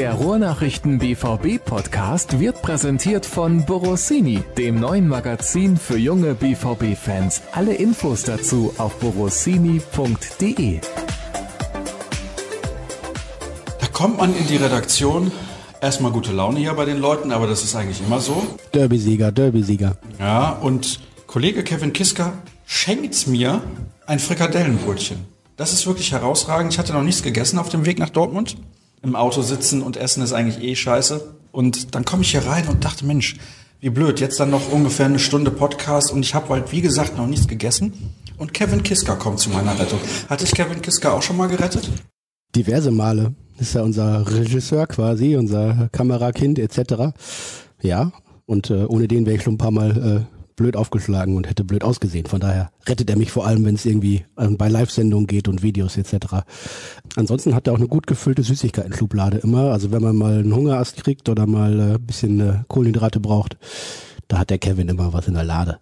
Der Ruhrnachrichten BVB Podcast wird präsentiert von Borossini, dem neuen Magazin für junge BVB Fans. Alle Infos dazu auf borossini.de. Da kommt man in die Redaktion. Erstmal gute Laune hier bei den Leuten, aber das ist eigentlich immer so. Derby-Sieger, Derby-Sieger. Ja, und Kollege Kevin Kiska schenkt mir ein Frikadellenbrötchen. Das ist wirklich herausragend. Ich hatte noch nichts gegessen auf dem Weg nach Dortmund. Im Auto sitzen und essen ist eigentlich eh scheiße. Und dann komme ich hier rein und dachte, Mensch, wie blöd. Jetzt dann noch ungefähr eine Stunde Podcast und ich habe halt, wie gesagt, noch nichts gegessen. Und Kevin Kiska kommt zu meiner Rettung. Hatte ich Kevin Kiska auch schon mal gerettet? Diverse Male. Ist ja unser Regisseur quasi, unser Kamerakind etc. Ja, und äh, ohne den wäre ich schon ein paar Mal äh, blöd aufgeschlagen und hätte blöd ausgesehen. Von daher rettet er mich vor allem, wenn es irgendwie äh, bei Live-Sendungen geht und Videos etc. Ansonsten hat er auch eine gut gefüllte Süßigkeiten-Schublade immer. Also wenn man mal einen Hungerast kriegt oder mal ein äh, bisschen äh, Kohlenhydrate braucht, da hat der Kevin immer was in der Lade.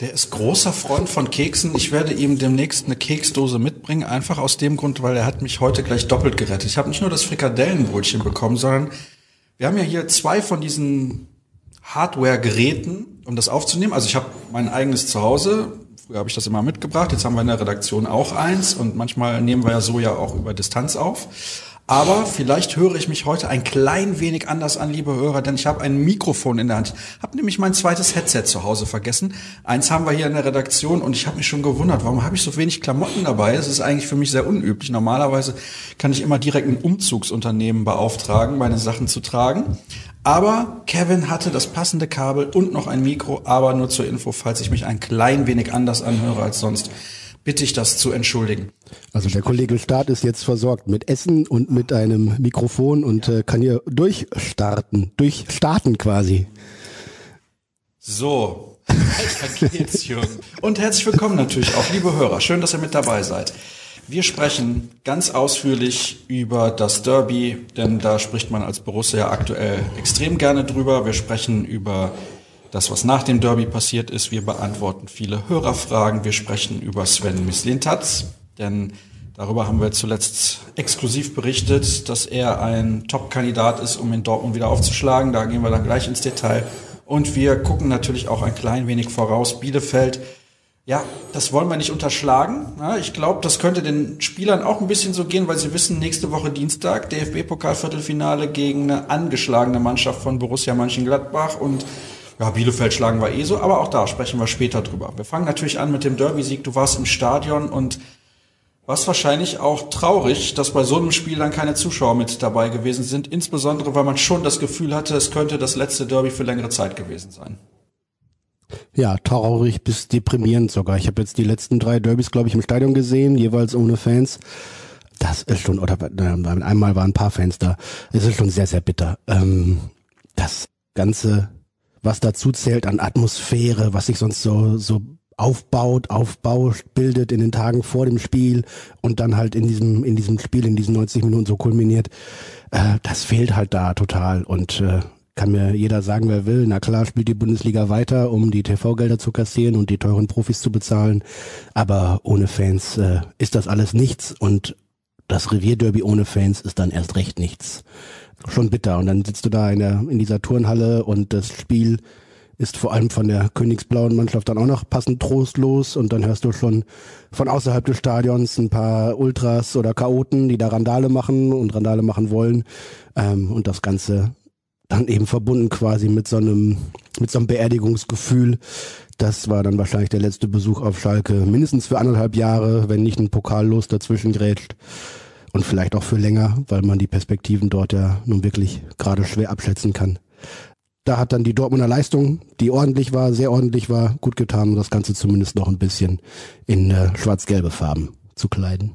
Der ist großer Freund von Keksen. Ich werde ihm demnächst eine Keksdose mitbringen, einfach aus dem Grund, weil er hat mich heute gleich doppelt gerettet. Ich habe nicht nur das Frikadellenbrötchen bekommen, sondern wir haben ja hier zwei von diesen Hardware-Geräten, um das aufzunehmen. Also ich habe mein eigenes Zuhause. Früher habe ich das immer mitgebracht. Jetzt haben wir in der Redaktion auch eins und manchmal nehmen wir ja so ja auch über Distanz auf. Aber vielleicht höre ich mich heute ein klein wenig anders an, liebe Hörer, denn ich habe ein Mikrofon in der Hand. Ich habe nämlich mein zweites Headset zu Hause vergessen. Eins haben wir hier in der Redaktion und ich habe mich schon gewundert, warum habe ich so wenig Klamotten dabei? Das ist eigentlich für mich sehr unüblich. Normalerweise kann ich immer direkt ein Umzugsunternehmen beauftragen, meine Sachen zu tragen. Aber Kevin hatte das passende Kabel und noch ein Mikro, aber nur zur Info, falls ich mich ein klein wenig anders anhöre als sonst bitte ich das zu entschuldigen. Also der Kollege Staat ist jetzt versorgt mit Essen und mit einem Mikrofon und äh, kann hier durchstarten, durchstarten quasi. So, weiter geht's, Jürgen. Und herzlich willkommen natürlich auch, liebe Hörer. Schön, dass ihr mit dabei seid. Wir sprechen ganz ausführlich über das Derby, denn da spricht man als Borussia aktuell extrem gerne drüber. Wir sprechen über das, was nach dem Derby passiert ist. Wir beantworten viele Hörerfragen. Wir sprechen über Sven Mislintatz, denn darüber haben wir zuletzt exklusiv berichtet, dass er ein Top-Kandidat ist, um in Dortmund wieder aufzuschlagen. Da gehen wir dann gleich ins Detail. Und wir gucken natürlich auch ein klein wenig voraus. Bielefeld, ja, das wollen wir nicht unterschlagen. Ja, ich glaube, das könnte den Spielern auch ein bisschen so gehen, weil sie wissen, nächste Woche Dienstag DFB-Pokalviertelfinale gegen eine angeschlagene Mannschaft von Borussia Mönchengladbach und ja, Bielefeld schlagen wir eh so, aber auch da sprechen wir später drüber. Wir fangen natürlich an mit dem Derby-Sieg. Du warst im Stadion und warst wahrscheinlich auch traurig, dass bei so einem Spiel dann keine Zuschauer mit dabei gewesen sind, insbesondere weil man schon das Gefühl hatte, es könnte das letzte Derby für längere Zeit gewesen sein. Ja, traurig bis deprimierend sogar. Ich habe jetzt die letzten drei Derbys, glaube ich, im Stadion gesehen, jeweils ohne Fans. Das ist schon, oder einmal waren ein paar Fans da. Es ist schon sehr, sehr bitter. Ähm, das ganze was dazu zählt an Atmosphäre, was sich sonst so, so aufbaut, Aufbau bildet in den Tagen vor dem Spiel und dann halt in diesem, in diesem Spiel, in diesen 90 Minuten so kulminiert, äh, das fehlt halt da total und äh, kann mir jeder sagen, wer will. Na klar, spielt die Bundesliga weiter, um die TV-Gelder zu kassieren und die teuren Profis zu bezahlen. Aber ohne Fans äh, ist das alles nichts und das Revierderby ohne Fans ist dann erst recht nichts schon bitter. Und dann sitzt du da in, der, in dieser Turnhalle und das Spiel ist vor allem von der königsblauen Mannschaft dann auch noch passend trostlos und dann hörst du schon von außerhalb des Stadions ein paar Ultras oder Chaoten, die da Randale machen und Randale machen wollen ähm, und das Ganze dann eben verbunden quasi mit so einem mit so einem Beerdigungsgefühl. Das war dann wahrscheinlich der letzte Besuch auf Schalke, mindestens für anderthalb Jahre, wenn nicht ein Pokallos dazwischen grätscht und vielleicht auch für länger, weil man die Perspektiven dort ja nun wirklich gerade schwer abschätzen kann. Da hat dann die Dortmunder Leistung, die ordentlich war, sehr ordentlich war, gut getan, um das Ganze zumindest noch ein bisschen in äh, schwarz-gelbe Farben zu kleiden.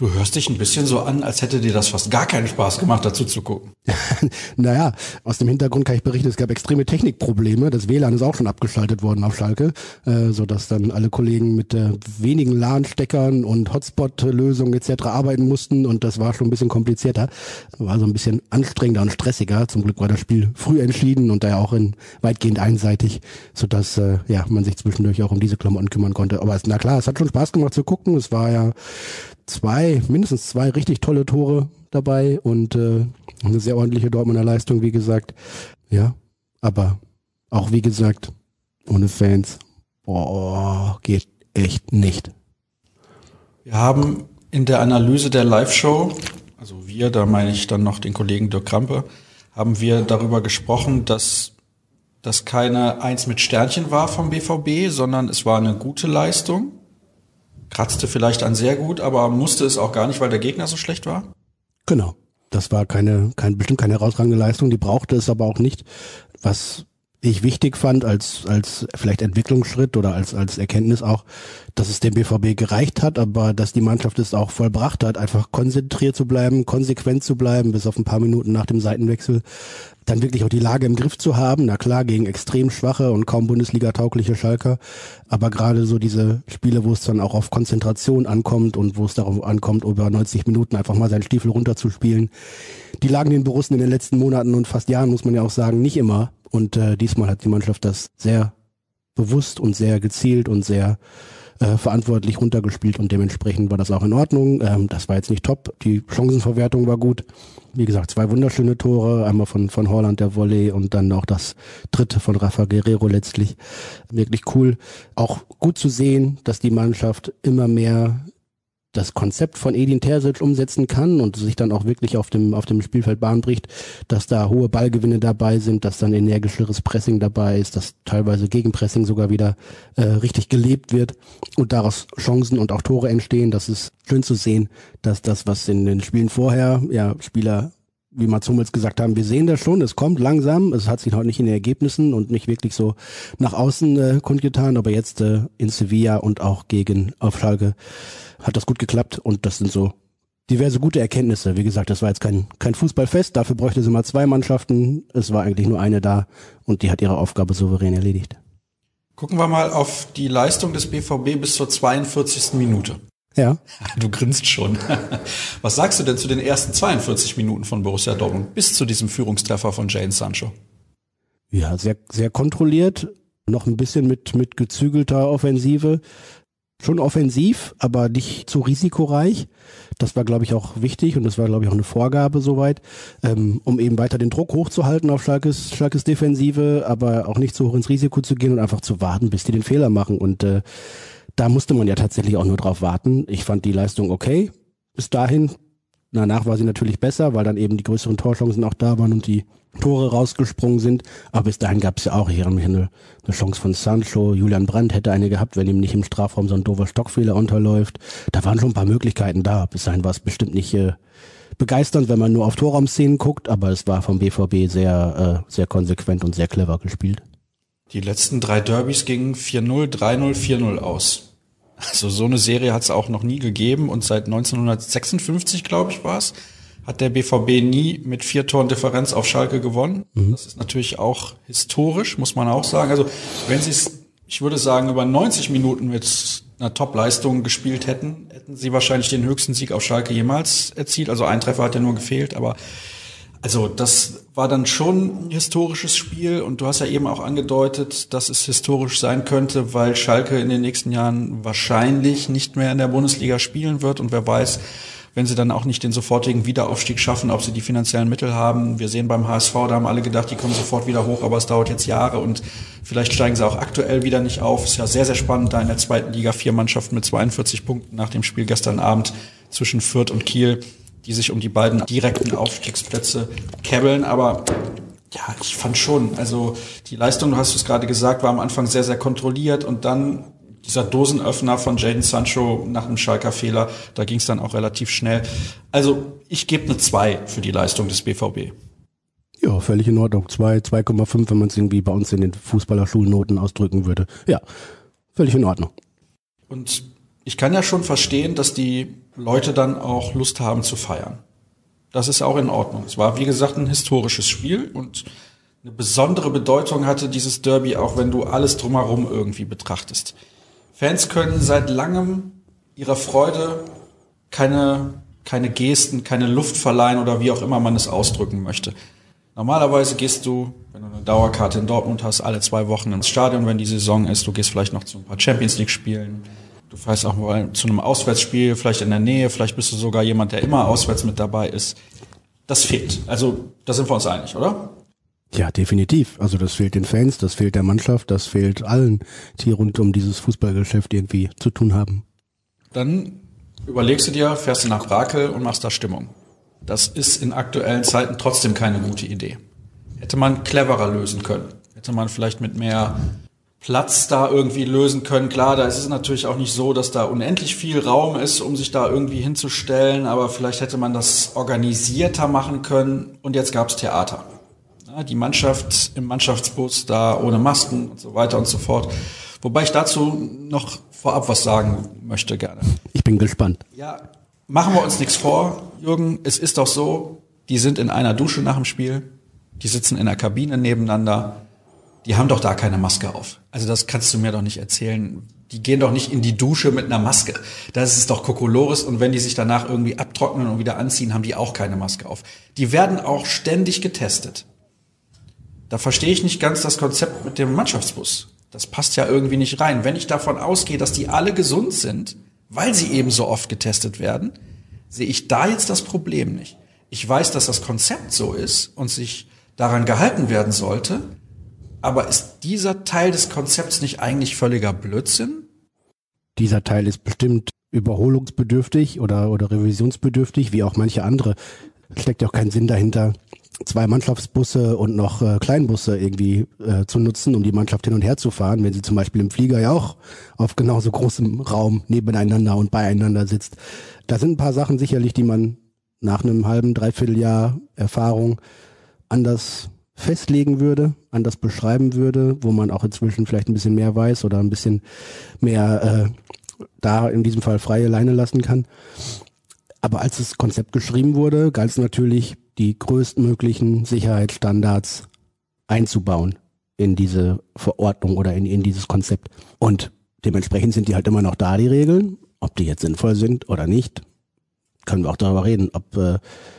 Du hörst dich ein bisschen so an, als hätte dir das fast gar keinen Spaß gemacht, dazu zu gucken. naja, aus dem Hintergrund kann ich berichten, es gab extreme Technikprobleme. Das WLAN ist auch schon abgeschaltet worden auf Schalke, äh, sodass dann alle Kollegen mit äh, wenigen LAN-Steckern und Hotspot-Lösungen etc. arbeiten mussten und das war schon ein bisschen komplizierter. War so ein bisschen anstrengender und stressiger. Zum Glück war das Spiel früh entschieden und daher auch in weitgehend einseitig, sodass äh, ja, man sich zwischendurch auch um diese Klamotten kümmern konnte. Aber es, na klar, es hat schon Spaß gemacht zu gucken. Es war ja zwei, mindestens zwei richtig tolle Tore dabei und äh, eine sehr ordentliche Dortmunder Leistung, wie gesagt. Ja, aber auch wie gesagt, ohne Fans, boah, geht echt nicht. Wir haben in der Analyse der Live-Show, also wir, da meine ich dann noch den Kollegen Dirk Krampe, haben wir darüber gesprochen, dass das keine Eins mit Sternchen war vom BVB, sondern es war eine gute Leistung. Kratzte vielleicht an sehr gut, aber musste es auch gar nicht, weil der Gegner so schlecht war? Genau. Das war keine, kein, bestimmt keine herausragende Leistung, die brauchte es aber auch nicht. Was ich wichtig fand als, als vielleicht Entwicklungsschritt oder als, als Erkenntnis auch, dass es dem BVB gereicht hat, aber dass die Mannschaft es auch vollbracht hat, einfach konzentriert zu bleiben, konsequent zu bleiben, bis auf ein paar Minuten nach dem Seitenwechsel, dann wirklich auch die Lage im Griff zu haben. Na klar, gegen extrem schwache und kaum Bundesliga-taugliche Schalker, aber gerade so diese Spiele, wo es dann auch auf Konzentration ankommt und wo es darauf ankommt, über 90 Minuten einfach mal seinen Stiefel runterzuspielen, die lagen den Borussen in den letzten Monaten und fast Jahren, muss man ja auch sagen, nicht immer und äh, diesmal hat die Mannschaft das sehr bewusst und sehr gezielt und sehr äh, verantwortlich runtergespielt und dementsprechend war das auch in Ordnung. Ähm, das war jetzt nicht top. Die Chancenverwertung war gut. Wie gesagt, zwei wunderschöne Tore, einmal von, von Holland der Volley und dann auch das dritte von Rafa Guerrero letztlich. Wirklich cool. Auch gut zu sehen, dass die Mannschaft immer mehr das Konzept von Edin Terzic umsetzen kann und sich dann auch wirklich auf dem, auf dem Spielfeld Bahn bricht, dass da hohe Ballgewinne dabei sind, dass dann energischeres Pressing dabei ist, dass teilweise Gegenpressing sogar wieder äh, richtig gelebt wird und daraus Chancen und auch Tore entstehen. Das ist schön zu sehen, dass das, was in den Spielen vorher, ja, Spieler wie Mats Hummels gesagt haben, wir sehen das schon, es kommt langsam, es hat sich heute nicht in den Ergebnissen und nicht wirklich so nach außen äh, kundgetan, aber jetzt äh, in Sevilla und auch gegen auf Schalke hat das gut geklappt und das sind so diverse gute Erkenntnisse. Wie gesagt, das war jetzt kein, kein Fußballfest, dafür bräuchte sie mal zwei Mannschaften. Es war eigentlich nur eine da und die hat ihre Aufgabe souverän erledigt. Gucken wir mal auf die Leistung des BVB bis zur 42. Minute. Ja. Du grinst schon. Was sagst du denn zu den ersten 42 Minuten von Borussia Dortmund bis zu diesem Führungstreffer von Jane Sancho? Ja, sehr, sehr kontrolliert, noch ein bisschen mit, mit gezügelter Offensive schon offensiv, aber nicht zu risikoreich. Das war, glaube ich, auch wichtig und das war, glaube ich, auch eine Vorgabe soweit, ähm, um eben weiter den Druck hochzuhalten auf Schalkes, Schalkes Defensive, aber auch nicht zu hoch ins Risiko zu gehen und einfach zu warten, bis die den Fehler machen. Und äh, da musste man ja tatsächlich auch nur drauf warten. Ich fand die Leistung okay. Bis dahin Danach war sie natürlich besser, weil dann eben die größeren Torchancen auch da waren und die Tore rausgesprungen sind. Aber bis dahin gab es ja auch hier eine, eine Chance von Sancho. Julian Brandt hätte eine gehabt, wenn ihm nicht im Strafraum so ein doofer Stockfehler unterläuft. Da waren schon ein paar Möglichkeiten da. Bis dahin war es bestimmt nicht äh, begeisternd, wenn man nur auf Torraumszenen guckt, aber es war vom BVB sehr, äh, sehr konsequent und sehr clever gespielt. Die letzten drei Derbys gingen 4-0, 3-0, 4-0 aus. Also so eine Serie hat es auch noch nie gegeben und seit 1956, glaube ich, war es, hat der BVB nie mit vier Toren Differenz auf Schalke gewonnen. Mhm. Das ist natürlich auch historisch, muss man auch sagen. Also wenn sie es, ich würde sagen, über 90 Minuten mit einer Top-Leistung gespielt hätten, hätten sie wahrscheinlich den höchsten Sieg auf Schalke jemals erzielt. Also ein Treffer hat ja nur gefehlt, aber also das war dann schon ein historisches Spiel und du hast ja eben auch angedeutet, dass es historisch sein könnte, weil Schalke in den nächsten Jahren wahrscheinlich nicht mehr in der Bundesliga spielen wird und wer weiß, wenn sie dann auch nicht den sofortigen Wiederaufstieg schaffen, ob sie die finanziellen Mittel haben. Wir sehen beim HSV, da haben alle gedacht, die kommen sofort wieder hoch, aber es dauert jetzt Jahre und vielleicht steigen sie auch aktuell wieder nicht auf. Ist ja sehr, sehr spannend, da in der zweiten Liga vier Mannschaften mit 42 Punkten nach dem Spiel gestern Abend zwischen Fürth und Kiel die sich um die beiden direkten Aufstiegsplätze käbbeln. Aber ja, ich fand schon, also die Leistung, du hast es gerade gesagt, war am Anfang sehr, sehr kontrolliert und dann dieser Dosenöffner von Jaden Sancho nach einem Schalker Fehler, da ging es dann auch relativ schnell. Also ich gebe eine 2 für die Leistung des BVB. Ja, völlig in Ordnung. 2, 2,5, wenn man es irgendwie bei uns in den Fußballerschulnoten ausdrücken würde. Ja, völlig in Ordnung. Und ich kann ja schon verstehen, dass die Leute dann auch Lust haben zu feiern. Das ist auch in Ordnung. Es war, wie gesagt, ein historisches Spiel und eine besondere Bedeutung hatte dieses Derby, auch wenn du alles drumherum irgendwie betrachtest. Fans können seit langem ihrer Freude keine, keine Gesten, keine Luft verleihen oder wie auch immer man es ausdrücken möchte. Normalerweise gehst du, wenn du eine Dauerkarte in Dortmund hast, alle zwei Wochen ins Stadion, wenn die Saison ist. Du gehst vielleicht noch zu ein paar Champions League Spielen Du fährst auch mal zu einem Auswärtsspiel, vielleicht in der Nähe, vielleicht bist du sogar jemand, der immer auswärts mit dabei ist. Das fehlt. Also, da sind wir uns einig, oder? Ja, definitiv. Also das fehlt den Fans, das fehlt der Mannschaft, das fehlt allen, die rund um dieses Fußballgeschäft irgendwie zu tun haben. Dann überlegst du dir, fährst du nach Brakel und machst da Stimmung. Das ist in aktuellen Zeiten trotzdem keine gute Idee. Hätte man cleverer lösen können. Hätte man vielleicht mit mehr Platz da irgendwie lösen können. Klar, da ist es natürlich auch nicht so, dass da unendlich viel Raum ist, um sich da irgendwie hinzustellen, aber vielleicht hätte man das organisierter machen können und jetzt gab's Theater. Die Mannschaft im Mannschaftsbus da ohne Masken und so weiter und so fort. Wobei ich dazu noch vorab was sagen möchte gerne. Ich bin gespannt. Ja, machen wir uns nichts vor, Jürgen. Es ist doch so, die sind in einer Dusche nach dem Spiel, die sitzen in der Kabine nebeneinander, die haben doch da keine Maske auf. Also das kannst du mir doch nicht erzählen. Die gehen doch nicht in die Dusche mit einer Maske. Das ist doch Kokolores und wenn die sich danach irgendwie abtrocknen und wieder anziehen, haben die auch keine Maske auf. Die werden auch ständig getestet. Da verstehe ich nicht ganz das Konzept mit dem Mannschaftsbus. Das passt ja irgendwie nicht rein. Wenn ich davon ausgehe, dass die alle gesund sind, weil sie eben so oft getestet werden, sehe ich da jetzt das Problem nicht. Ich weiß, dass das Konzept so ist und sich daran gehalten werden sollte, aber ist dieser Teil des Konzepts nicht eigentlich völliger Blödsinn? Dieser Teil ist bestimmt überholungsbedürftig oder, oder revisionsbedürftig, wie auch manche andere. Es steckt ja auch keinen Sinn dahinter, zwei Mannschaftsbusse und noch äh, Kleinbusse irgendwie äh, zu nutzen, um die Mannschaft hin und her zu fahren, wenn sie zum Beispiel im Flieger ja auch auf genauso großem Raum nebeneinander und beieinander sitzt. Da sind ein paar Sachen sicherlich, die man nach einem halben, dreiviertel Jahr Erfahrung anders festlegen würde, anders beschreiben würde, wo man auch inzwischen vielleicht ein bisschen mehr weiß oder ein bisschen mehr äh, da in diesem Fall freie Leine lassen kann. Aber als das Konzept geschrieben wurde, galt es natürlich, die größtmöglichen Sicherheitsstandards einzubauen in diese Verordnung oder in, in dieses Konzept. Und dementsprechend sind die halt immer noch da, die Regeln. Ob die jetzt sinnvoll sind oder nicht, können wir auch darüber reden, ob äh,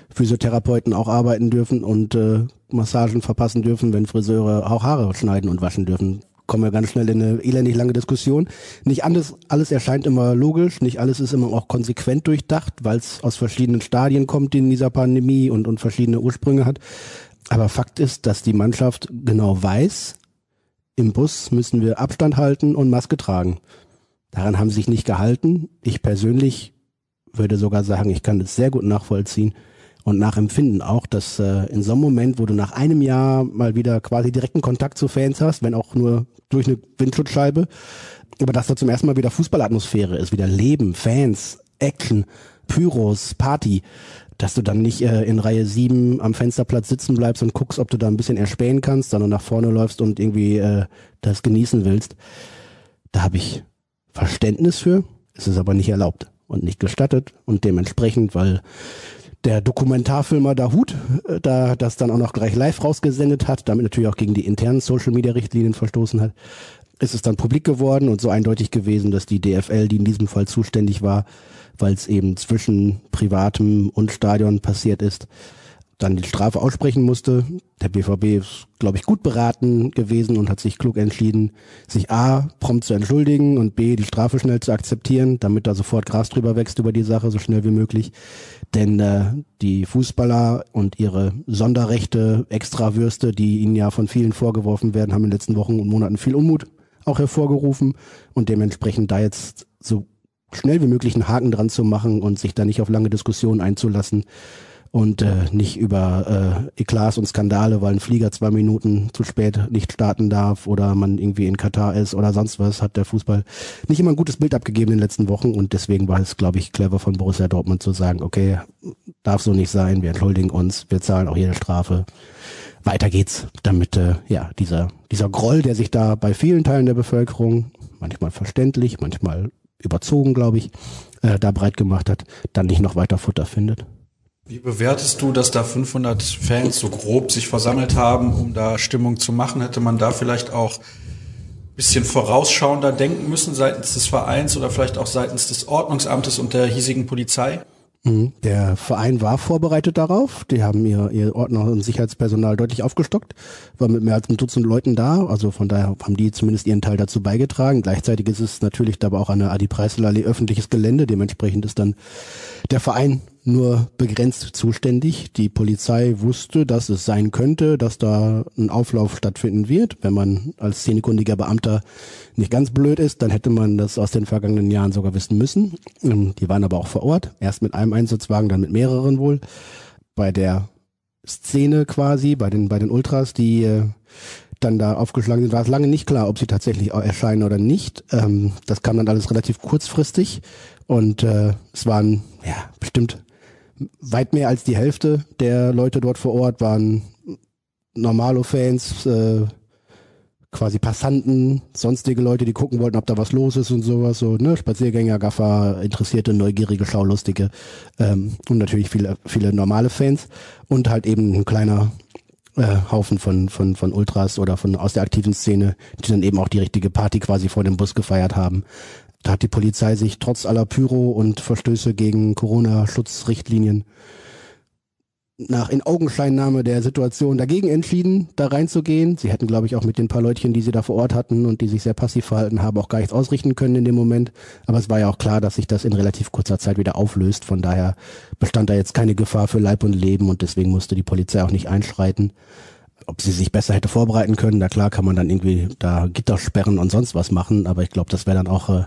Physiotherapeuten auch arbeiten dürfen und äh, Massagen verpassen dürfen, wenn Friseure auch Haare schneiden und waschen dürfen kommen wir ganz schnell in eine elendig lange Diskussion. Nicht alles, alles erscheint immer logisch, nicht alles ist immer auch konsequent durchdacht, weil es aus verschiedenen Stadien kommt in dieser Pandemie und, und verschiedene Ursprünge hat. Aber Fakt ist, dass die Mannschaft genau weiß, im Bus müssen wir Abstand halten und Maske tragen. Daran haben sie sich nicht gehalten. Ich persönlich würde sogar sagen, ich kann das sehr gut nachvollziehen und nachempfinden auch, dass äh, in so einem Moment, wo du nach einem Jahr mal wieder quasi direkten Kontakt zu Fans hast, wenn auch nur durch eine Windschutzscheibe, aber dass da zum ersten Mal wieder Fußballatmosphäre ist, wieder Leben, Fans, Action, Pyros, Party, dass du dann nicht äh, in Reihe 7 am Fensterplatz sitzen bleibst und guckst, ob du da ein bisschen erspähen kannst, sondern nach vorne läufst und irgendwie äh, das genießen willst. Da habe ich Verständnis für, es ist aber nicht erlaubt und nicht gestattet und dementsprechend, weil der Dokumentarfilmer Dahut äh, da das dann auch noch gleich live rausgesendet hat, damit natürlich auch gegen die internen Social Media Richtlinien verstoßen hat, ist es dann publik geworden und so eindeutig gewesen, dass die DFL, die in diesem Fall zuständig war, weil es eben zwischen privatem und Stadion passiert ist, dann die Strafe aussprechen musste. Der BVB ist, glaube ich, gut beraten gewesen und hat sich klug entschieden, sich A, prompt zu entschuldigen und B, die Strafe schnell zu akzeptieren, damit da sofort Gras drüber wächst über die Sache, so schnell wie möglich. Denn äh, die Fußballer und ihre Sonderrechte, Extrawürste, die ihnen ja von vielen vorgeworfen werden, haben in den letzten Wochen und Monaten viel Unmut auch hervorgerufen und dementsprechend da jetzt so schnell wie möglich einen Haken dran zu machen und sich da nicht auf lange Diskussionen einzulassen, und äh, nicht über äh, Eklats und Skandale, weil ein Flieger zwei Minuten zu spät nicht starten darf oder man irgendwie in Katar ist oder sonst was, hat der Fußball nicht immer ein gutes Bild abgegeben in den letzten Wochen und deswegen war es, glaube ich, clever von Borussia Dortmund zu sagen, okay, darf so nicht sein, wir entschuldigen uns, wir zahlen auch jede Strafe. Weiter geht's, damit äh, ja dieser dieser Groll, der sich da bei vielen Teilen der Bevölkerung manchmal verständlich, manchmal überzogen, glaube ich, äh, da breit gemacht hat, dann nicht noch weiter Futter findet. Wie bewertest du, dass da 500 Fans so grob sich versammelt haben, um da Stimmung zu machen? Hätte man da vielleicht auch ein bisschen vorausschauender denken müssen seitens des Vereins oder vielleicht auch seitens des Ordnungsamtes und der hiesigen Polizei? Mhm. Der Verein war vorbereitet darauf. Die haben ihr, ihr Ordner und Sicherheitspersonal deutlich aufgestockt, war mit mehr als einem Dutzend Leuten da. Also von daher haben die zumindest ihren Teil dazu beigetragen. Gleichzeitig ist es natürlich da aber auch eine Adi Preiselallee öffentliches Gelände. Dementsprechend ist dann der Verein nur begrenzt zuständig. Die Polizei wusste, dass es sein könnte, dass da ein Auflauf stattfinden wird. Wenn man als szenekundiger Beamter nicht ganz blöd ist, dann hätte man das aus den vergangenen Jahren sogar wissen müssen. Ähm, die waren aber auch vor Ort. Erst mit einem Einsatzwagen, dann mit mehreren wohl. Bei der Szene quasi, bei den, bei den Ultras, die äh, dann da aufgeschlagen sind, war es lange nicht klar, ob sie tatsächlich erscheinen oder nicht. Ähm, das kam dann alles relativ kurzfristig und äh, es waren ja bestimmt weit mehr als die Hälfte der Leute dort vor Ort waren Normalo-Fans, äh, quasi Passanten, sonstige Leute, die gucken wollten, ob da was los ist und sowas, so, ne, Spaziergänger, Gaffer, interessierte, neugierige, Schaulustige ähm, und natürlich viele, viele normale Fans und halt eben ein kleiner äh, Haufen von, von, von Ultras oder von aus der aktiven Szene, die dann eben auch die richtige Party quasi vor dem Bus gefeiert haben. Da hat die Polizei sich trotz aller Pyro und Verstöße gegen Corona-Schutzrichtlinien nach in Augenscheinnahme der Situation dagegen entschieden, da reinzugehen. Sie hätten, glaube ich, auch mit den paar Leutchen, die sie da vor Ort hatten und die sich sehr passiv verhalten haben, auch gar nichts ausrichten können in dem Moment. Aber es war ja auch klar, dass sich das in relativ kurzer Zeit wieder auflöst. Von daher bestand da jetzt keine Gefahr für Leib und Leben und deswegen musste die Polizei auch nicht einschreiten ob sie sich besser hätte vorbereiten können, na klar kann man dann irgendwie da Gitter sperren und sonst was machen, aber ich glaube, das wäre dann auch äh,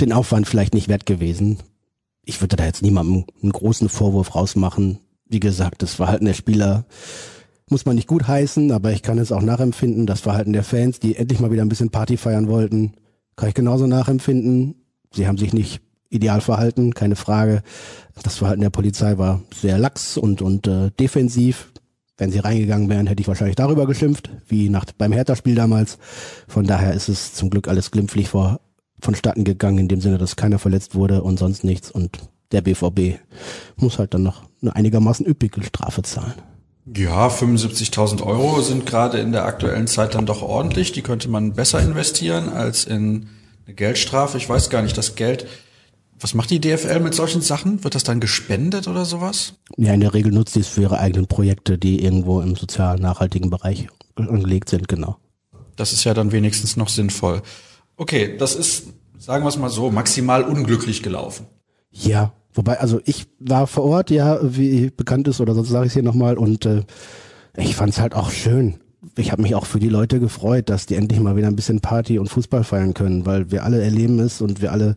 den Aufwand vielleicht nicht wert gewesen. Ich würde da jetzt niemandem einen großen Vorwurf rausmachen. Wie gesagt, das Verhalten der Spieler muss man nicht gut heißen, aber ich kann es auch nachempfinden. Das Verhalten der Fans, die endlich mal wieder ein bisschen Party feiern wollten, kann ich genauso nachempfinden. Sie haben sich nicht ideal verhalten, keine Frage. Das Verhalten der Polizei war sehr lax und, und äh, defensiv. Wenn sie reingegangen wären, hätte ich wahrscheinlich darüber geschimpft, wie nach, beim Hertha-Spiel damals. Von daher ist es zum Glück alles glimpflich vor, vonstatten gegangen, in dem Sinne, dass keiner verletzt wurde und sonst nichts. Und der BVB muss halt dann noch eine einigermaßen üppige Strafe zahlen. Ja, 75.000 Euro sind gerade in der aktuellen Zeit dann doch ordentlich. Die könnte man besser investieren als in eine Geldstrafe. Ich weiß gar nicht, das Geld was macht die DFL mit solchen Sachen? Wird das dann gespendet oder sowas? Ja, in der Regel nutzt sie es für ihre eigenen Projekte, die irgendwo im sozial nachhaltigen Bereich angelegt sind, genau. Das ist ja dann wenigstens noch sinnvoll. Okay, das ist, sagen wir es mal so, maximal unglücklich gelaufen. Ja, wobei, also ich war vor Ort, ja, wie bekannt ist, oder sonst sage ich es hier nochmal, und äh, ich fand es halt auch schön ich habe mich auch für die Leute gefreut, dass die endlich mal wieder ein bisschen Party und Fußball feiern können, weil wir alle erleben es und wir alle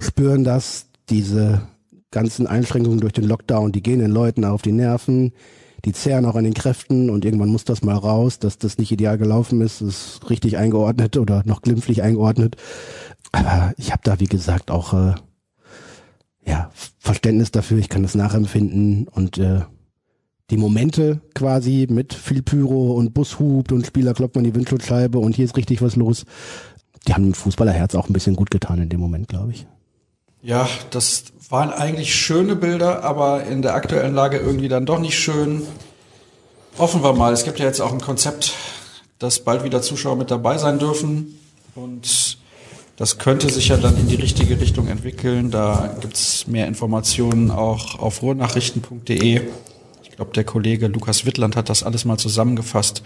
spüren das, diese ganzen Einschränkungen durch den Lockdown, die gehen den Leuten auf die Nerven, die zehren auch an den Kräften und irgendwann muss das mal raus, dass das nicht ideal gelaufen ist, ist richtig eingeordnet oder noch glimpflich eingeordnet. Aber ich habe da, wie gesagt, auch äh, ja, Verständnis dafür, ich kann das nachempfinden und äh, die Momente quasi mit viel Pyro und Bus und Spieler kloppt man die Windschutzscheibe und hier ist richtig was los. Die haben dem Fußballerherz auch ein bisschen gut getan in dem Moment, glaube ich. Ja, das waren eigentlich schöne Bilder, aber in der aktuellen Lage irgendwie dann doch nicht schön. Hoffen wir mal. Es gibt ja jetzt auch ein Konzept, dass bald wieder Zuschauer mit dabei sein dürfen. Und das könnte sich ja dann in die richtige Richtung entwickeln. Da gibt's mehr Informationen auch auf ruhrnachrichten.de. Ich glaube, der Kollege Lukas Wittland hat das alles mal zusammengefasst.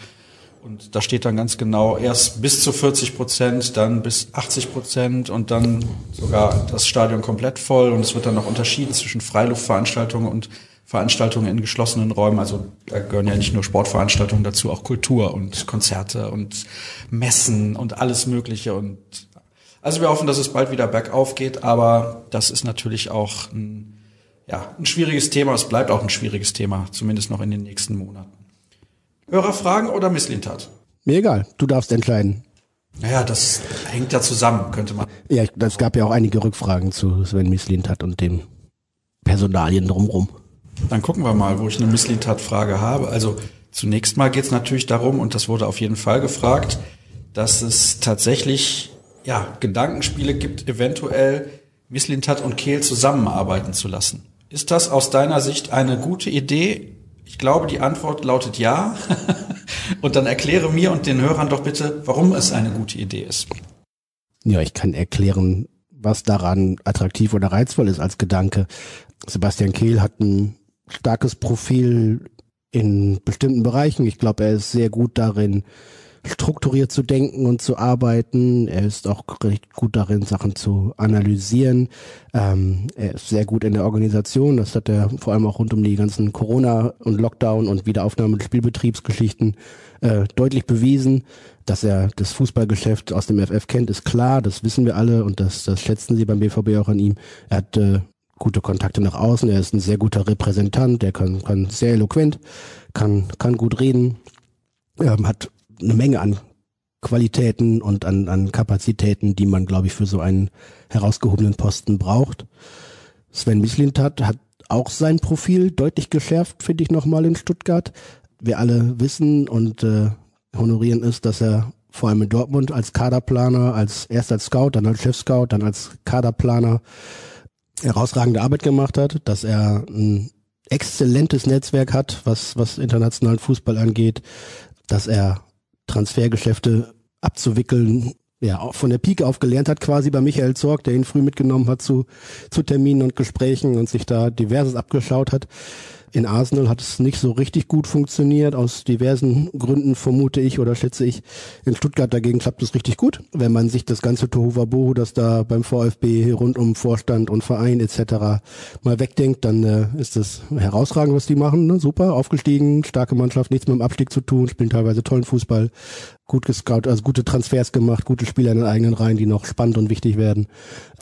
Und da steht dann ganz genau, erst bis zu 40 Prozent, dann bis 80 Prozent und dann sogar das Stadion komplett voll. Und es wird dann noch unterschieden zwischen Freiluftveranstaltungen und Veranstaltungen in geschlossenen Räumen. Also da gehören ja nicht nur Sportveranstaltungen dazu, auch Kultur und Konzerte und Messen und alles Mögliche. Und also wir hoffen, dass es bald wieder bergauf geht, aber das ist natürlich auch ein ja, ein schwieriges Thema. Es bleibt auch ein schwieriges Thema, zumindest noch in den nächsten Monaten. Hörerfragen oder Misslintat? Mir egal, du darfst entscheiden. Naja, das hängt ja zusammen, könnte man. Ja, es gab ja auch einige Rückfragen zu Sven Misslintat und dem Personalien drumrum. Dann gucken wir mal, wo ich eine Misslintat-Frage habe. Also zunächst mal geht es natürlich darum, und das wurde auf jeden Fall gefragt, dass es tatsächlich ja, Gedankenspiele gibt, eventuell Misslintat und Kehl zusammenarbeiten zu lassen. Ist das aus deiner Sicht eine gute Idee? Ich glaube, die Antwort lautet ja. und dann erkläre mir und den Hörern doch bitte, warum es eine gute Idee ist. Ja, ich kann erklären, was daran attraktiv oder reizvoll ist als Gedanke. Sebastian Kehl hat ein starkes Profil in bestimmten Bereichen. Ich glaube, er ist sehr gut darin, strukturiert zu denken und zu arbeiten. Er ist auch recht gut darin, Sachen zu analysieren. Ähm, er ist sehr gut in der Organisation. Das hat er vor allem auch rund um die ganzen Corona- und Lockdown- und Wiederaufnahme des Spielbetriebsgeschichten äh, deutlich bewiesen. Dass er das Fußballgeschäft aus dem FF kennt, ist klar. Das wissen wir alle und das, das schätzen sie beim BVB auch an ihm. Er hat äh, gute Kontakte nach außen. Er ist ein sehr guter Repräsentant. Der kann, kann sehr eloquent, kann, kann gut reden. Ähm, hat eine Menge an Qualitäten und an, an Kapazitäten, die man, glaube ich, für so einen herausgehobenen Posten braucht. Sven Mislintat hat auch sein Profil deutlich geschärft, finde ich nochmal in Stuttgart. Wir alle wissen und äh, honorieren es, dass er vor allem in Dortmund als Kaderplaner, als erst als Scout, dann als Chef-Scout, dann als Kaderplaner herausragende Arbeit gemacht hat, dass er ein exzellentes Netzwerk hat, was, was internationalen Fußball angeht, dass er Transfergeschäfte abzuwickeln, ja, auch von der Pike auf gelernt hat, quasi bei Michael Zorg, der ihn früh mitgenommen hat zu, zu Terminen und Gesprächen und sich da diverses abgeschaut hat. In Arsenal hat es nicht so richtig gut funktioniert, aus diversen Gründen vermute ich oder schätze ich. In Stuttgart dagegen klappt es richtig gut. Wenn man sich das ganze Tohuwabohu, das da beim VfB rund um Vorstand und Verein etc. mal wegdenkt, dann äh, ist das herausragend, was die machen. Ne? Super, aufgestiegen, starke Mannschaft, nichts mit dem Abstieg zu tun, spielen teilweise tollen Fußball, gut gescout, also gute Transfers gemacht, gute Spieler in den eigenen Reihen, die noch spannend und wichtig werden.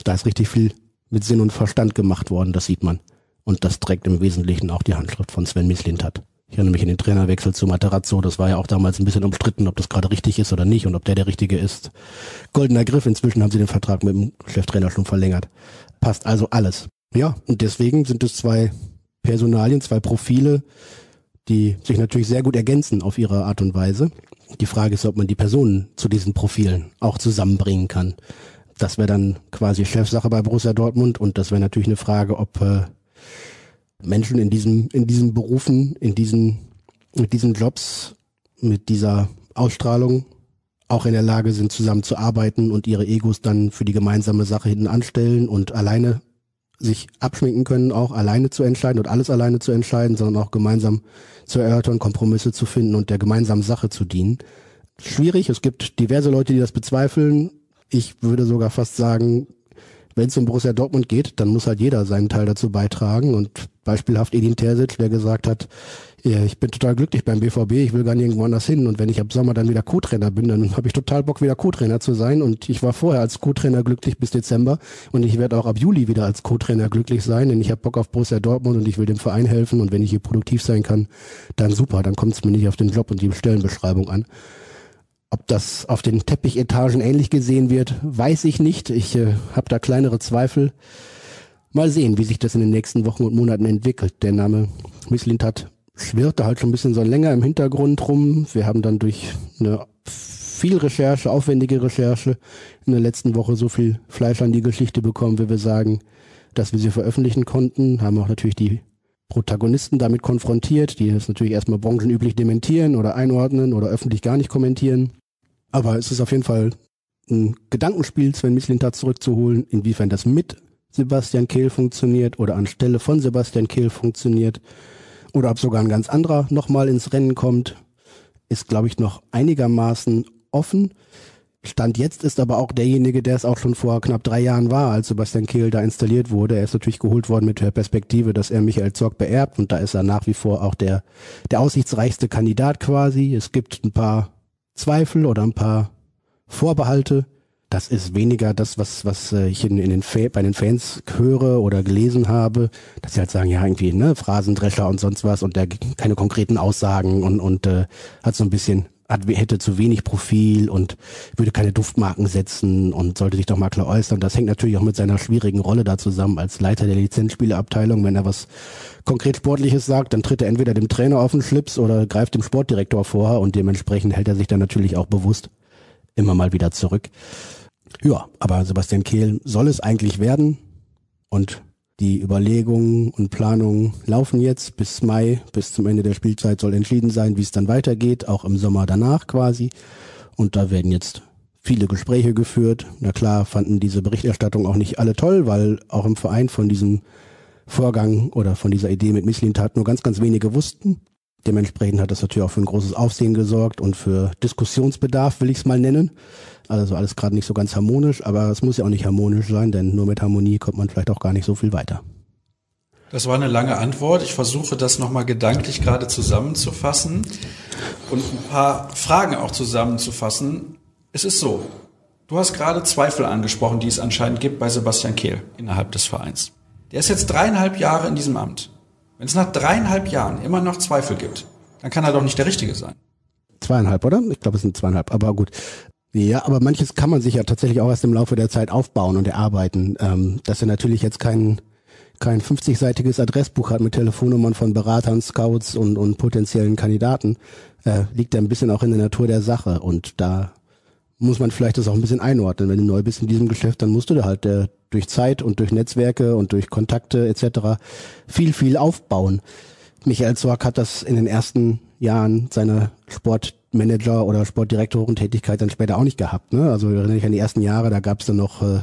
Da ist richtig viel mit Sinn und Verstand gemacht worden, das sieht man. Und das trägt im Wesentlichen auch die Handschrift von Sven Mislintat. Ich erinnere mich an den Trainerwechsel zu Materazzo. Das war ja auch damals ein bisschen umstritten, ob das gerade richtig ist oder nicht und ob der der richtige ist. Goldener Griff. Inzwischen haben sie den Vertrag mit dem Cheftrainer schon verlängert. Passt also alles. Ja, und deswegen sind es zwei Personalien, zwei Profile, die sich natürlich sehr gut ergänzen auf ihre Art und Weise. Die Frage ist, ob man die Personen zu diesen Profilen auch zusammenbringen kann. Das wäre dann quasi Chefsache bei Borussia Dortmund und das wäre natürlich eine Frage, ob äh, Menschen in diesem, in diesen Berufen, in diesen, mit diesen Jobs, mit dieser Ausstrahlung auch in der Lage sind, zusammen zu arbeiten und ihre Egos dann für die gemeinsame Sache hinten anstellen und alleine sich abschminken können, auch alleine zu entscheiden und alles alleine zu entscheiden, sondern auch gemeinsam zu erörtern, Kompromisse zu finden und der gemeinsamen Sache zu dienen. Schwierig, es gibt diverse Leute, die das bezweifeln. Ich würde sogar fast sagen, wenn es um Borussia Dortmund geht, dann muss halt jeder seinen Teil dazu beitragen. Und beispielhaft Edin Terzic, der gesagt hat, ich bin total glücklich beim BVB, ich will gar nicht irgendwo anders hin. Und wenn ich ab Sommer dann wieder Co-Trainer bin, dann habe ich total Bock wieder Co-Trainer zu sein. Und ich war vorher als Co-Trainer glücklich bis Dezember. Und ich werde auch ab Juli wieder als Co-Trainer glücklich sein, denn ich habe Bock auf Borussia Dortmund und ich will dem Verein helfen. Und wenn ich hier produktiv sein kann, dann super, dann kommt es mir nicht auf den Job und die Stellenbeschreibung an. Ob das auf den Teppichetagen ähnlich gesehen wird, weiß ich nicht. Ich äh, habe da kleinere Zweifel. Mal sehen, wie sich das in den nächsten Wochen und Monaten entwickelt. Der Name Misslintat schwirrte halt schon ein bisschen so länger im Hintergrund rum. Wir haben dann durch eine viel Recherche, aufwendige Recherche in der letzten Woche so viel Fleisch an die Geschichte bekommen, wie wir sagen, dass wir sie veröffentlichen konnten. Haben auch natürlich die Protagonisten damit konfrontiert, die das natürlich erstmal branchenüblich dementieren oder einordnen oder öffentlich gar nicht kommentieren. Aber es ist auf jeden Fall ein Gedankenspiel, Sven Mislintat zurückzuholen, inwiefern das mit Sebastian Kehl funktioniert oder anstelle von Sebastian Kehl funktioniert oder ob sogar ein ganz anderer nochmal ins Rennen kommt, ist, glaube ich, noch einigermaßen offen. Stand jetzt ist aber auch derjenige, der es auch schon vor knapp drei Jahren war, als Sebastian Kehl da installiert wurde. Er ist natürlich geholt worden mit der Perspektive, dass er Michael Zorg beerbt und da ist er nach wie vor auch der, der aussichtsreichste Kandidat quasi. Es gibt ein paar Zweifel oder ein paar Vorbehalte. Das ist weniger das, was, was äh, ich in, in den bei den Fans höre oder gelesen habe, dass sie halt sagen, ja, irgendwie, ne, Phrasendrescher und sonst was und der keine konkreten Aussagen und, und äh, hat so ein bisschen hat, hätte zu wenig Profil und würde keine Duftmarken setzen und sollte sich doch mal klar äußern. Das hängt natürlich auch mit seiner schwierigen Rolle da zusammen als Leiter der Lizenzspieleabteilung. Wenn er was konkret Sportliches sagt, dann tritt er entweder dem Trainer auf den Schlips oder greift dem Sportdirektor vor und dementsprechend hält er sich dann natürlich auch bewusst immer mal wieder zurück. Ja, aber Sebastian Kehl soll es eigentlich werden und die Überlegungen und Planungen laufen jetzt bis Mai, bis zum Ende der Spielzeit soll entschieden sein, wie es dann weitergeht, auch im Sommer danach quasi. Und da werden jetzt viele Gespräche geführt. Na klar, fanden diese Berichterstattung auch nicht alle toll, weil auch im Verein von diesem Vorgang oder von dieser Idee mit Misslintat nur ganz, ganz wenige wussten. Dementsprechend hat das natürlich auch für ein großes Aufsehen gesorgt und für Diskussionsbedarf, will ich es mal nennen. Also alles gerade nicht so ganz harmonisch, aber es muss ja auch nicht harmonisch sein, denn nur mit Harmonie kommt man vielleicht auch gar nicht so viel weiter. Das war eine lange Antwort. Ich versuche das nochmal gedanklich gerade zusammenzufassen und ein paar Fragen auch zusammenzufassen. Es ist so, du hast gerade Zweifel angesprochen, die es anscheinend gibt bei Sebastian Kehl innerhalb des Vereins. Der ist jetzt dreieinhalb Jahre in diesem Amt. Wenn es nach dreieinhalb Jahren immer noch Zweifel gibt, dann kann er doch nicht der Richtige sein. Zweieinhalb, oder? Ich glaube, es sind zweieinhalb, aber gut. Ja, aber manches kann man sich ja tatsächlich auch erst im Laufe der Zeit aufbauen und erarbeiten. Ähm, dass er natürlich jetzt kein, kein 50-seitiges Adressbuch hat mit Telefonnummern von Beratern, Scouts und, und potenziellen Kandidaten, äh, liegt ja ein bisschen auch in der Natur der Sache. Und da muss man vielleicht das auch ein bisschen einordnen. Wenn du neu bist in diesem Geschäft, dann musst du da halt äh, durch Zeit und durch Netzwerke und durch Kontakte etc. viel, viel aufbauen. Michael Zorc hat das in den ersten Jahren seiner Sportmanager oder Sportdirektorentätigkeit dann später auch nicht gehabt. Ne? Also erinnere ich an die ersten Jahre, da gab es dann noch äh,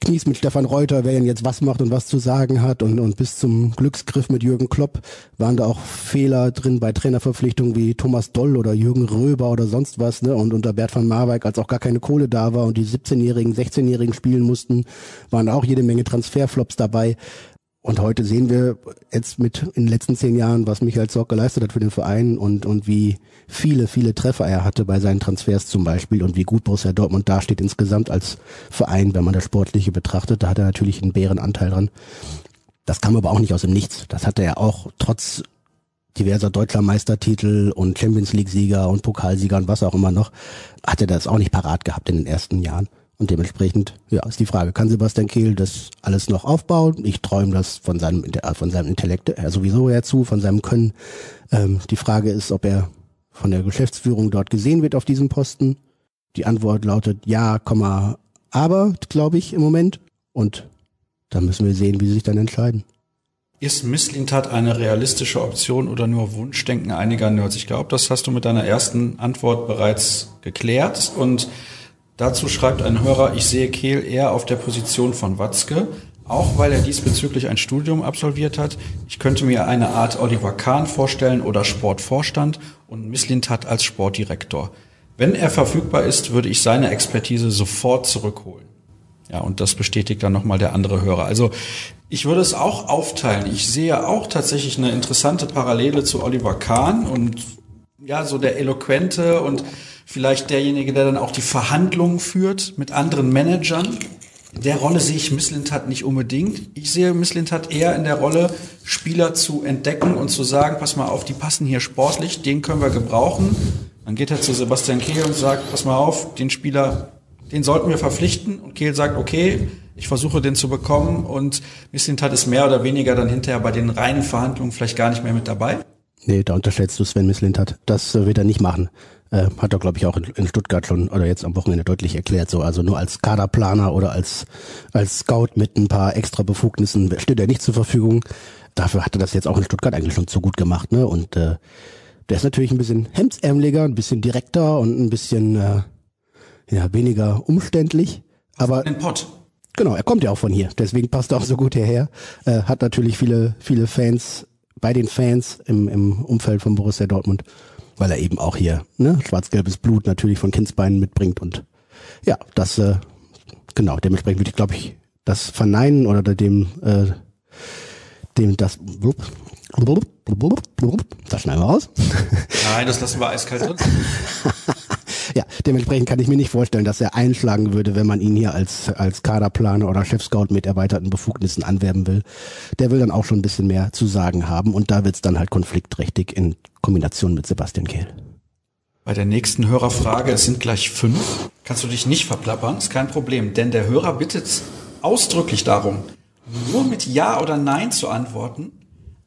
Knies mit Stefan Reuter, wer denn jetzt was macht und was zu sagen hat und, und bis zum Glücksgriff mit Jürgen Klopp waren da auch Fehler drin bei Trainerverpflichtungen wie Thomas Doll oder Jürgen Röber oder sonst was. Ne? Und unter Bert van Marwijk, als auch gar keine Kohle da war und die 17-Jährigen, 16-Jährigen spielen mussten, waren auch jede Menge Transferflops dabei. Und heute sehen wir jetzt mit in den letzten zehn Jahren, was Michael Zorc geleistet hat für den Verein und, und wie viele, viele Treffer er hatte bei seinen Transfers zum Beispiel und wie gut Borussia Dortmund dasteht insgesamt als Verein, wenn man das Sportliche betrachtet. Da hat er natürlich einen Bärenanteil dran. Das kam aber auch nicht aus dem Nichts. Das hatte er auch trotz diverser deutscher Meistertitel und Champions League Sieger und Pokalsieger und was auch immer noch, hat er das auch nicht parat gehabt in den ersten Jahren. Und dementsprechend, ja, ist die Frage, kann Sebastian Kehl das alles noch aufbauen? Ich träume das von seinem, von seinem Intellekt äh, sowieso herzu, von seinem Können. Ähm, die Frage ist, ob er von der Geschäftsführung dort gesehen wird auf diesem Posten. Die Antwort lautet ja, Komma, aber, glaube ich, im Moment. Und da müssen wir sehen, wie sie sich dann entscheiden. Ist Misslintat eine realistische Option oder nur Wunschdenken einiger Nerds? Ich glaube, das hast du mit deiner ersten Antwort bereits geklärt. Und Dazu schreibt ein Hörer, ich sehe Kehl eher auf der Position von Watzke, auch weil er diesbezüglich ein Studium absolviert hat. Ich könnte mir eine Art Oliver Kahn vorstellen oder Sportvorstand und Misslintat als Sportdirektor. Wenn er verfügbar ist, würde ich seine Expertise sofort zurückholen. Ja, und das bestätigt dann nochmal der andere Hörer. Also ich würde es auch aufteilen. Ich sehe auch tatsächlich eine interessante Parallele zu Oliver Kahn und ja, so der eloquente und vielleicht derjenige, der dann auch die Verhandlungen führt mit anderen Managern. In der Rolle sehe ich Misslintat nicht unbedingt. Ich sehe Misslintat eher in der Rolle, Spieler zu entdecken und zu sagen, pass mal auf, die passen hier sportlich, den können wir gebrauchen. Dann geht er zu Sebastian Kehl und sagt, pass mal auf, den Spieler, den sollten wir verpflichten. Und Kehl sagt, okay, ich versuche den zu bekommen. Und Misslintat ist mehr oder weniger dann hinterher bei den reinen Verhandlungen vielleicht gar nicht mehr mit dabei. Nee, da unterschätzt du Sven Misslintat. Das wird er nicht machen. Äh, hat er, glaube ich, auch in, in, Stuttgart schon oder jetzt am Wochenende deutlich erklärt. So, also nur als Kaderplaner oder als, als Scout mit ein paar extra Befugnissen steht er nicht zur Verfügung. Dafür hat er das jetzt auch in Stuttgart eigentlich schon zu gut gemacht, ne? Und äh, der ist natürlich ein bisschen hemdsärmeliger, ein bisschen direkter und ein bisschen äh, ja, weniger umständlich. Aber den Pott. Genau, er kommt ja auch von hier, deswegen passt er auch so gut hierher. Äh, hat natürlich viele, viele Fans bei den Fans im, im Umfeld von Borussia Dortmund weil er eben auch hier ne, schwarz-gelbes Blut natürlich von Kindsbeinen mitbringt und ja, das äh, genau, dementsprechend würde ich glaube ich das verneinen oder dem äh, dem das blub, blub, blub, blub, das schneiden wir raus. Nein, das lassen wir eiskalt drin. ja, dementsprechend kann ich mir nicht vorstellen, dass er einschlagen würde, wenn man ihn hier als, als Kaderplaner oder Chefscout mit erweiterten Befugnissen anwerben will. Der will dann auch schon ein bisschen mehr zu sagen haben und da wird's dann halt konfliktträchtig in Kombination mit Sebastian Kehl. Bei der nächsten Hörerfrage, es sind gleich fünf, kannst du dich nicht verplappern, ist kein Problem, denn der Hörer bittet ausdrücklich darum, nur mit Ja oder Nein zu antworten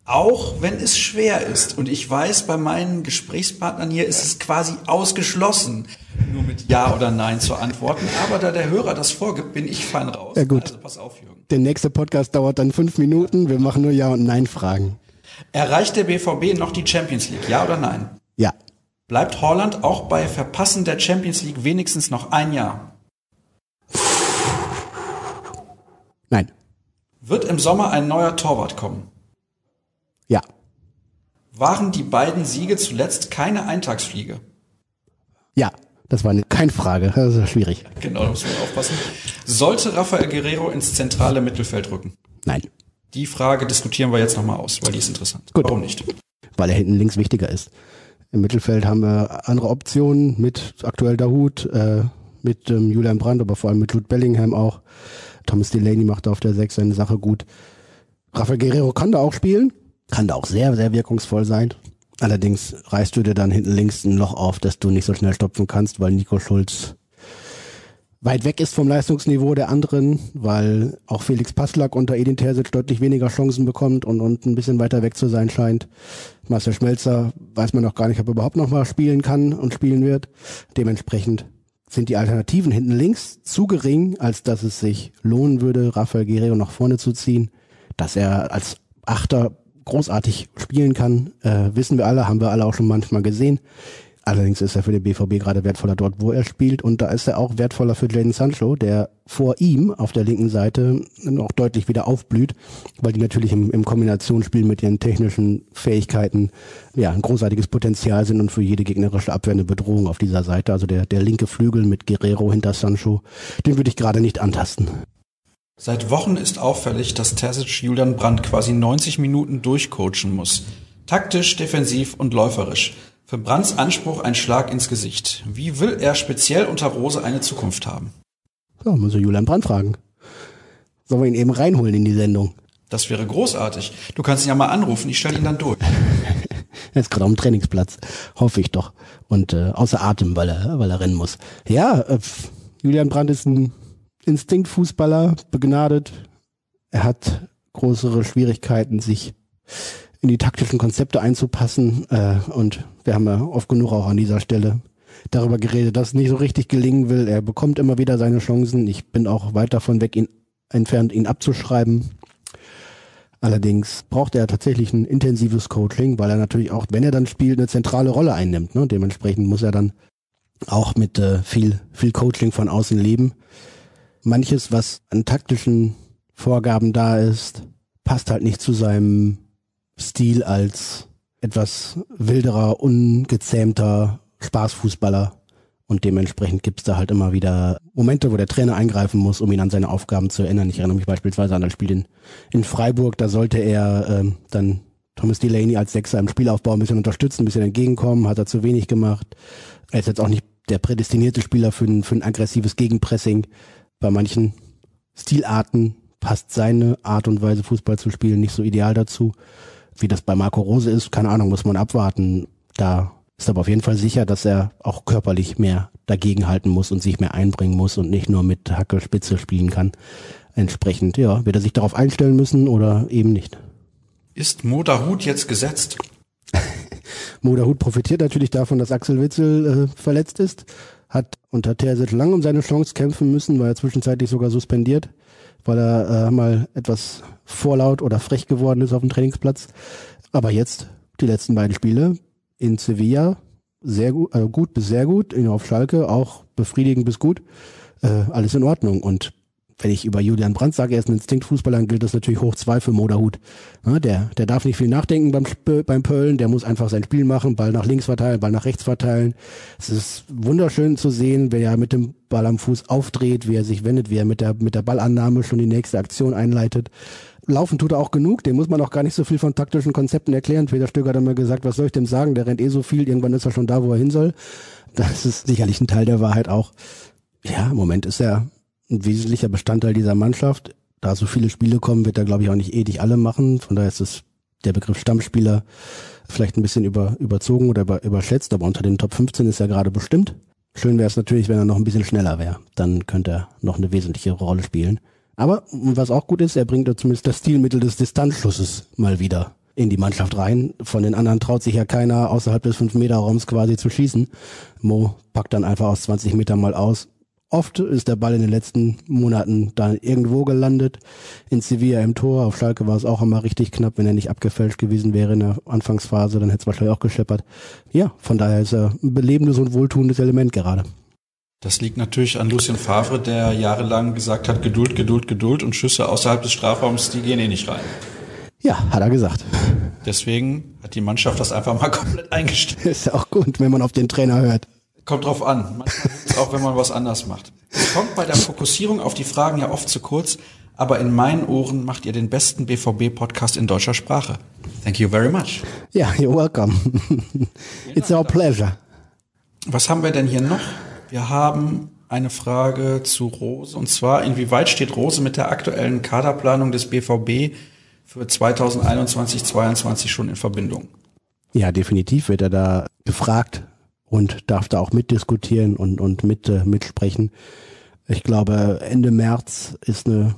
auch wenn es schwer ist. Und ich weiß, bei meinen Gesprächspartnern hier ist es quasi ausgeschlossen, nur mit Ja oder Nein zu antworten. Aber da der Hörer das vorgibt, bin ich fein raus. Ja gut. Also pass auf, Jürgen. Der nächste Podcast dauert dann fünf Minuten. Wir machen nur Ja und Nein Fragen. Erreicht der BVB noch die Champions League? Ja oder nein? Ja. Bleibt Holland auch bei Verpassen der Champions League wenigstens noch ein Jahr? Nein. Wird im Sommer ein neuer Torwart kommen? Waren die beiden Siege zuletzt keine Eintagsfliege? Ja. Das war keine Frage. Das ist schwierig. Genau, da muss man aufpassen. Sollte Rafael Guerrero ins zentrale Mittelfeld rücken? Nein. Die Frage diskutieren wir jetzt nochmal aus, weil die ist interessant. Gut. Warum nicht? Weil er hinten links wichtiger ist. Im Mittelfeld haben wir andere Optionen mit aktuell Dahut, äh, mit ähm, Julian Brandt, aber vor allem mit Jude Bellingham auch. Thomas Delaney macht da auf der 6 seine Sache gut. Rafael Guerrero kann da auch spielen, kann da auch sehr, sehr wirkungsvoll sein. Allerdings reißt du dir dann hinten links ein Loch auf, dass du nicht so schnell stopfen kannst, weil Nico Schulz weit weg ist vom Leistungsniveau der anderen, weil auch Felix Passlack unter Edin Terzic deutlich weniger Chancen bekommt und, und ein bisschen weiter weg zu sein scheint. Marcel Schmelzer weiß man noch gar nicht, ob er überhaupt noch mal spielen kann und spielen wird. Dementsprechend sind die Alternativen hinten links zu gering, als dass es sich lohnen würde, Rafael Guerrero nach vorne zu ziehen. Dass er als Achter großartig spielen kann, äh, wissen wir alle, haben wir alle auch schon manchmal gesehen. Allerdings ist er für den BVB gerade wertvoller dort, wo er spielt. Und da ist er auch wertvoller für Jaden Sancho, der vor ihm auf der linken Seite noch deutlich wieder aufblüht, weil die natürlich im, im Kombinationsspiel mit ihren technischen Fähigkeiten ja ein großartiges Potenzial sind und für jede gegnerische Abwehr eine Bedrohung auf dieser Seite. Also der, der linke Flügel mit Guerrero hinter Sancho, den würde ich gerade nicht antasten. Seit Wochen ist auffällig, dass Terzic Julian Brandt quasi 90 Minuten durchcoachen muss. Taktisch, defensiv und läuferisch. Für Brands Anspruch ein Schlag ins Gesicht. Wie will er speziell unter Rose eine Zukunft haben? Ja, muss ich Julian Brandt fragen. Sollen wir ihn eben reinholen in die Sendung? Das wäre großartig. Du kannst ihn ja mal anrufen, ich stelle ihn dann durch. er ist gerade am Trainingsplatz, hoffe ich doch. Und äh, außer Atem, weil er, weil er rennen muss. Ja, äh, Julian Brandt ist ein Instinktfußballer, begnadet. Er hat größere Schwierigkeiten, sich in die taktischen Konzepte einzupassen. Äh, und wir haben ja oft genug auch an dieser Stelle darüber geredet, dass es nicht so richtig gelingen will. Er bekommt immer wieder seine Chancen. Ich bin auch weit davon weg, ihn entfernt, ihn abzuschreiben. Allerdings braucht er tatsächlich ein intensives Coaching, weil er natürlich auch, wenn er dann spielt, eine zentrale Rolle einnimmt. Ne? Dementsprechend muss er dann auch mit äh, viel, viel Coaching von außen leben. Manches, was an taktischen Vorgaben da ist, passt halt nicht zu seinem Stil als etwas wilderer, ungezähmter Spaßfußballer. Und dementsprechend gibt's da halt immer wieder Momente, wo der Trainer eingreifen muss, um ihn an seine Aufgaben zu erinnern. Ich erinnere mich beispielsweise an das Spiel in, in Freiburg, da sollte er ähm, dann Thomas Delaney als Sechser im Spielaufbau ein bisschen unterstützen, ein bisschen entgegenkommen, hat er zu wenig gemacht. Er ist jetzt auch nicht der prädestinierte Spieler für ein, für ein aggressives Gegenpressing. Bei manchen Stilarten passt seine Art und Weise, Fußball zu spielen, nicht so ideal dazu. Wie das bei Marco Rose ist, keine Ahnung, muss man abwarten. Da ist aber auf jeden Fall sicher, dass er auch körperlich mehr dagegenhalten muss und sich mehr einbringen muss und nicht nur mit Hacke Spitze spielen kann. Entsprechend, ja, wird er sich darauf einstellen müssen oder eben nicht. Ist Moderhut jetzt gesetzt? Moderhut profitiert natürlich davon, dass Axel Witzel äh, verletzt ist, hat unter Terzic lang um seine Chance kämpfen müssen, war er zwischenzeitlich sogar suspendiert, weil er äh, mal etwas vorlaut oder frech geworden ist auf dem Trainingsplatz. Aber jetzt die letzten beiden Spiele in Sevilla sehr gut, äh, gut bis sehr gut, in auf Schalke auch befriedigend bis gut, äh, alles in Ordnung. Und wenn ich über Julian Brandt sage, er ist ein Instinktfußballer, dann gilt das natürlich hoch zwei für Moderhut. Ja, der, der darf nicht viel nachdenken beim, beim Pöllen, der muss einfach sein Spiel machen, Ball nach links verteilen, Ball nach rechts verteilen. Es ist wunderschön zu sehen, wer er mit dem Ball am Fuß aufdreht, wie er sich wendet, wie er mit der, mit der Ballannahme schon die nächste Aktion einleitet. Laufen tut er auch genug, dem muss man auch gar nicht so viel von taktischen Konzepten erklären. Peter Stöger hat immer gesagt, was soll ich dem sagen, der rennt eh so viel, irgendwann ist er schon da, wo er hin soll. Das ist sicherlich ein Teil der Wahrheit auch. Ja, im Moment ist er ein wesentlicher Bestandteil dieser Mannschaft. Da so viele Spiele kommen, wird er, glaube ich, auch nicht ewig alle machen. Von daher ist es der Begriff Stammspieler vielleicht ein bisschen über, überzogen oder über, überschätzt, aber unter den Top 15 ist er gerade bestimmt. Schön wäre es natürlich, wenn er noch ein bisschen schneller wäre. Dann könnte er noch eine wesentliche Rolle spielen. Aber was auch gut ist, er bringt da zumindest das Stilmittel des Distanzschusses mal wieder in die Mannschaft rein. Von den anderen traut sich ja keiner außerhalb des 5-Meter-Raums quasi zu schießen. Mo packt dann einfach aus 20 Metern mal aus Oft ist der Ball in den letzten Monaten dann irgendwo gelandet. In Sevilla im Tor, auf Schalke war es auch immer richtig knapp. Wenn er nicht abgefälscht gewesen wäre in der Anfangsphase, dann hätte es wahrscheinlich auch gescheppert. Ja, von daher ist er ein belebendes und wohltuendes Element gerade. Das liegt natürlich an Lucien Favre, der jahrelang gesagt hat, Geduld, Geduld, Geduld und Schüsse außerhalb des Strafraums, die gehen eh nicht rein. Ja, hat er gesagt. Deswegen hat die Mannschaft das einfach mal komplett eingestellt. Ist ja auch gut, wenn man auf den Trainer hört. Kommt drauf an. Manchmal auch, wenn man was anders macht. Es kommt bei der Fokussierung auf die Fragen ja oft zu kurz, aber in meinen Ohren macht ihr den besten BVB-Podcast in deutscher Sprache. Thank you very much. Ja, you're welcome. It's our pleasure. Was haben wir denn hier noch? Wir haben eine Frage zu Rose und zwar, inwieweit steht Rose mit der aktuellen Kaderplanung des BVB für 2021-22 schon in Verbindung? Ja, definitiv wird er da gefragt und darf da auch mitdiskutieren und, und mit, äh, mitsprechen. Ich glaube, Ende März ist eine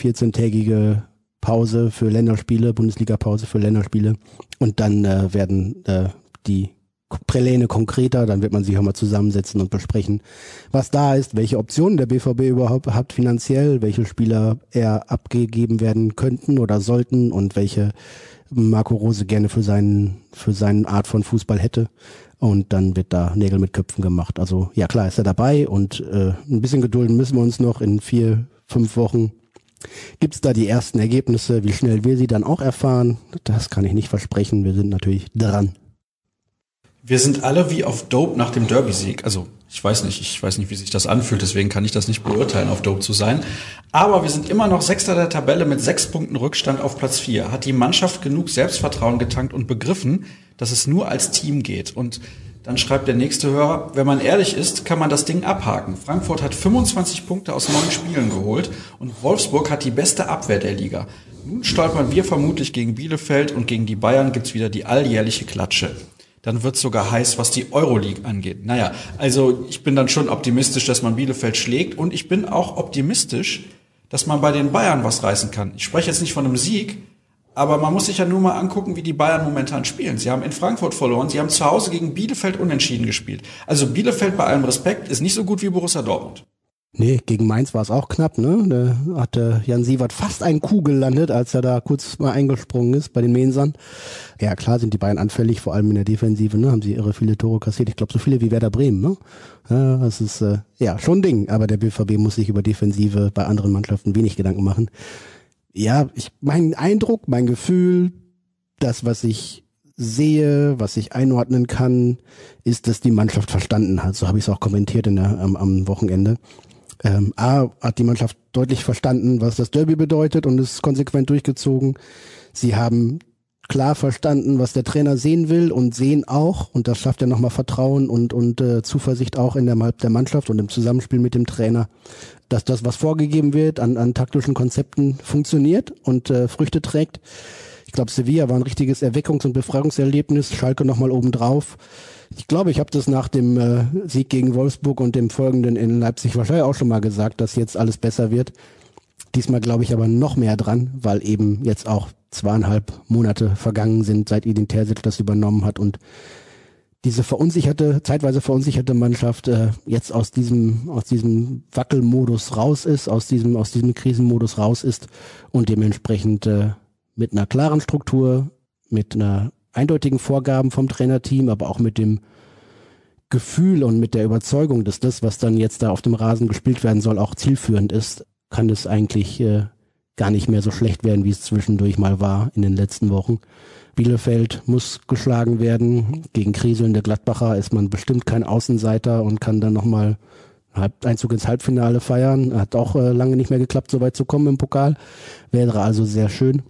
14-tägige Pause für Länderspiele, Bundesliga-Pause für Länderspiele. Und dann äh, werden äh, die Präläne konkreter, dann wird man sich auch mal zusammensetzen und besprechen, was da ist, welche Optionen der BVB überhaupt hat finanziell, welche Spieler eher abgegeben werden könnten oder sollten und welche Marco Rose gerne für seinen, für seinen Art von Fußball hätte. Und dann wird da Nägel mit Köpfen gemacht. Also ja klar ist er dabei und äh, ein bisschen gedulden müssen wir uns noch in vier, fünf Wochen. Gibt's da die ersten Ergebnisse? Wie schnell wir sie dann auch erfahren? Das kann ich nicht versprechen. Wir sind natürlich dran. Wir sind alle wie auf Dope nach dem Derby-Sieg. Also ich weiß nicht, ich weiß nicht, wie sich das anfühlt, deswegen kann ich das nicht beurteilen, auf Dope zu sein. Aber wir sind immer noch Sechster der Tabelle mit sechs Punkten Rückstand auf Platz vier. Hat die Mannschaft genug Selbstvertrauen getankt und begriffen, dass es nur als Team geht? Und dann schreibt der nächste Hörer, wenn man ehrlich ist, kann man das Ding abhaken. Frankfurt hat 25 Punkte aus neun Spielen geholt und Wolfsburg hat die beste Abwehr der Liga. Nun stolpern wir vermutlich gegen Bielefeld und gegen die Bayern gibt's wieder die alljährliche Klatsche dann wird sogar heiß, was die Euroleague angeht. Naja, also ich bin dann schon optimistisch, dass man Bielefeld schlägt und ich bin auch optimistisch, dass man bei den Bayern was reißen kann. Ich spreche jetzt nicht von einem Sieg, aber man muss sich ja nur mal angucken, wie die Bayern momentan spielen. Sie haben in Frankfurt verloren, sie haben zu Hause gegen Bielefeld unentschieden gespielt. Also Bielefeld bei allem Respekt ist nicht so gut wie Borussia Dortmund. Nee, gegen Mainz war es auch knapp, ne? Da hatte Jan Sievert fast einen Kuh gelandet, als er da kurz mal eingesprungen ist bei den Mensern. Ja, klar sind die beiden anfällig, vor allem in der Defensive, ne? Haben sie irre viele Tore kassiert. Ich glaube, so viele wie Werder Bremen, ne? Ja, das ist äh, ja schon ein Ding, aber der BVB muss sich über Defensive bei anderen Mannschaften wenig Gedanken machen. Ja, ich mein Eindruck, mein Gefühl, das, was ich sehe, was ich einordnen kann, ist, dass die Mannschaft verstanden hat. So habe ich es auch kommentiert in der, am, am Wochenende ähm, A hat die Mannschaft deutlich verstanden, was das Derby bedeutet und ist konsequent durchgezogen. Sie haben klar verstanden, was der Trainer sehen will und sehen auch, und das schafft ja nochmal Vertrauen und, und äh, Zuversicht auch in der, der Mannschaft und im Zusammenspiel mit dem Trainer, dass das, was vorgegeben wird an, an taktischen Konzepten, funktioniert und äh, Früchte trägt. Ich glaube, Sevilla war ein richtiges Erweckungs- und Befreiungserlebnis, Schalke nochmal obendrauf. Ich glaube, ich habe das nach dem äh, Sieg gegen Wolfsburg und dem folgenden in Leipzig wahrscheinlich auch schon mal gesagt, dass jetzt alles besser wird. Diesmal glaube ich aber noch mehr dran, weil eben jetzt auch zweieinhalb Monate vergangen sind, seit Edin Terzic das übernommen hat und diese verunsicherte, zeitweise verunsicherte Mannschaft äh, jetzt aus diesem aus diesem Wackelmodus raus ist, aus diesem aus diesem Krisenmodus raus ist und dementsprechend äh, mit einer klaren Struktur, mit einer eindeutigen Vorgaben vom Trainerteam, aber auch mit dem Gefühl und mit der Überzeugung, dass das, was dann jetzt da auf dem Rasen gespielt werden soll, auch zielführend ist, kann es eigentlich äh, gar nicht mehr so schlecht werden, wie es zwischendurch mal war in den letzten Wochen. Bielefeld muss geschlagen werden. Gegen kriselnde Gladbacher ist man bestimmt kein Außenseiter und kann dann nochmal Einzug ins Halbfinale feiern. Hat auch äh, lange nicht mehr geklappt, so weit zu kommen im Pokal. Wäre also sehr schön.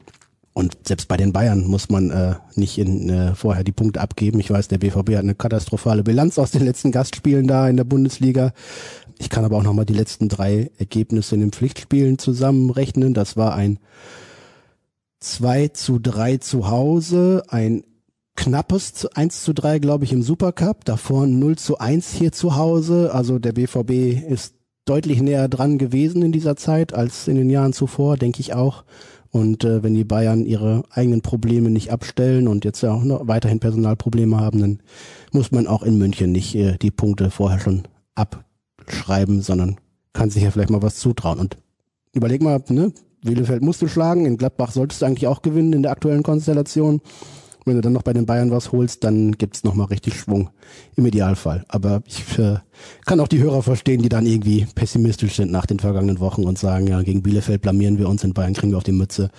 Und selbst bei den Bayern muss man äh, nicht in, äh, vorher die Punkte abgeben. Ich weiß, der BVB hat eine katastrophale Bilanz aus den letzten Gastspielen da in der Bundesliga. Ich kann aber auch nochmal die letzten drei Ergebnisse in den Pflichtspielen zusammenrechnen. Das war ein 2 zu 3 zu Hause, ein knappes 1 zu 3, glaube ich, im Supercup. Davor 0 zu 1 hier zu Hause. Also der BVB ist deutlich näher dran gewesen in dieser Zeit als in den Jahren zuvor, denke ich auch. Und äh, wenn die Bayern ihre eigenen Probleme nicht abstellen und jetzt ja auch noch weiterhin Personalprobleme haben, dann muss man auch in München nicht äh, die Punkte vorher schon schreiben, sondern kann sich ja vielleicht mal was zutrauen. Und überleg mal, ne, Bielefeld musst du schlagen, in Gladbach solltest du eigentlich auch gewinnen in der aktuellen Konstellation. Wenn du dann noch bei den Bayern was holst, dann gibt's noch mal richtig Schwung im Idealfall. Aber ich äh, kann auch die Hörer verstehen, die dann irgendwie pessimistisch sind nach den vergangenen Wochen und sagen, ja, gegen Bielefeld blamieren wir uns, in Bayern kriegen wir auf die Mütze.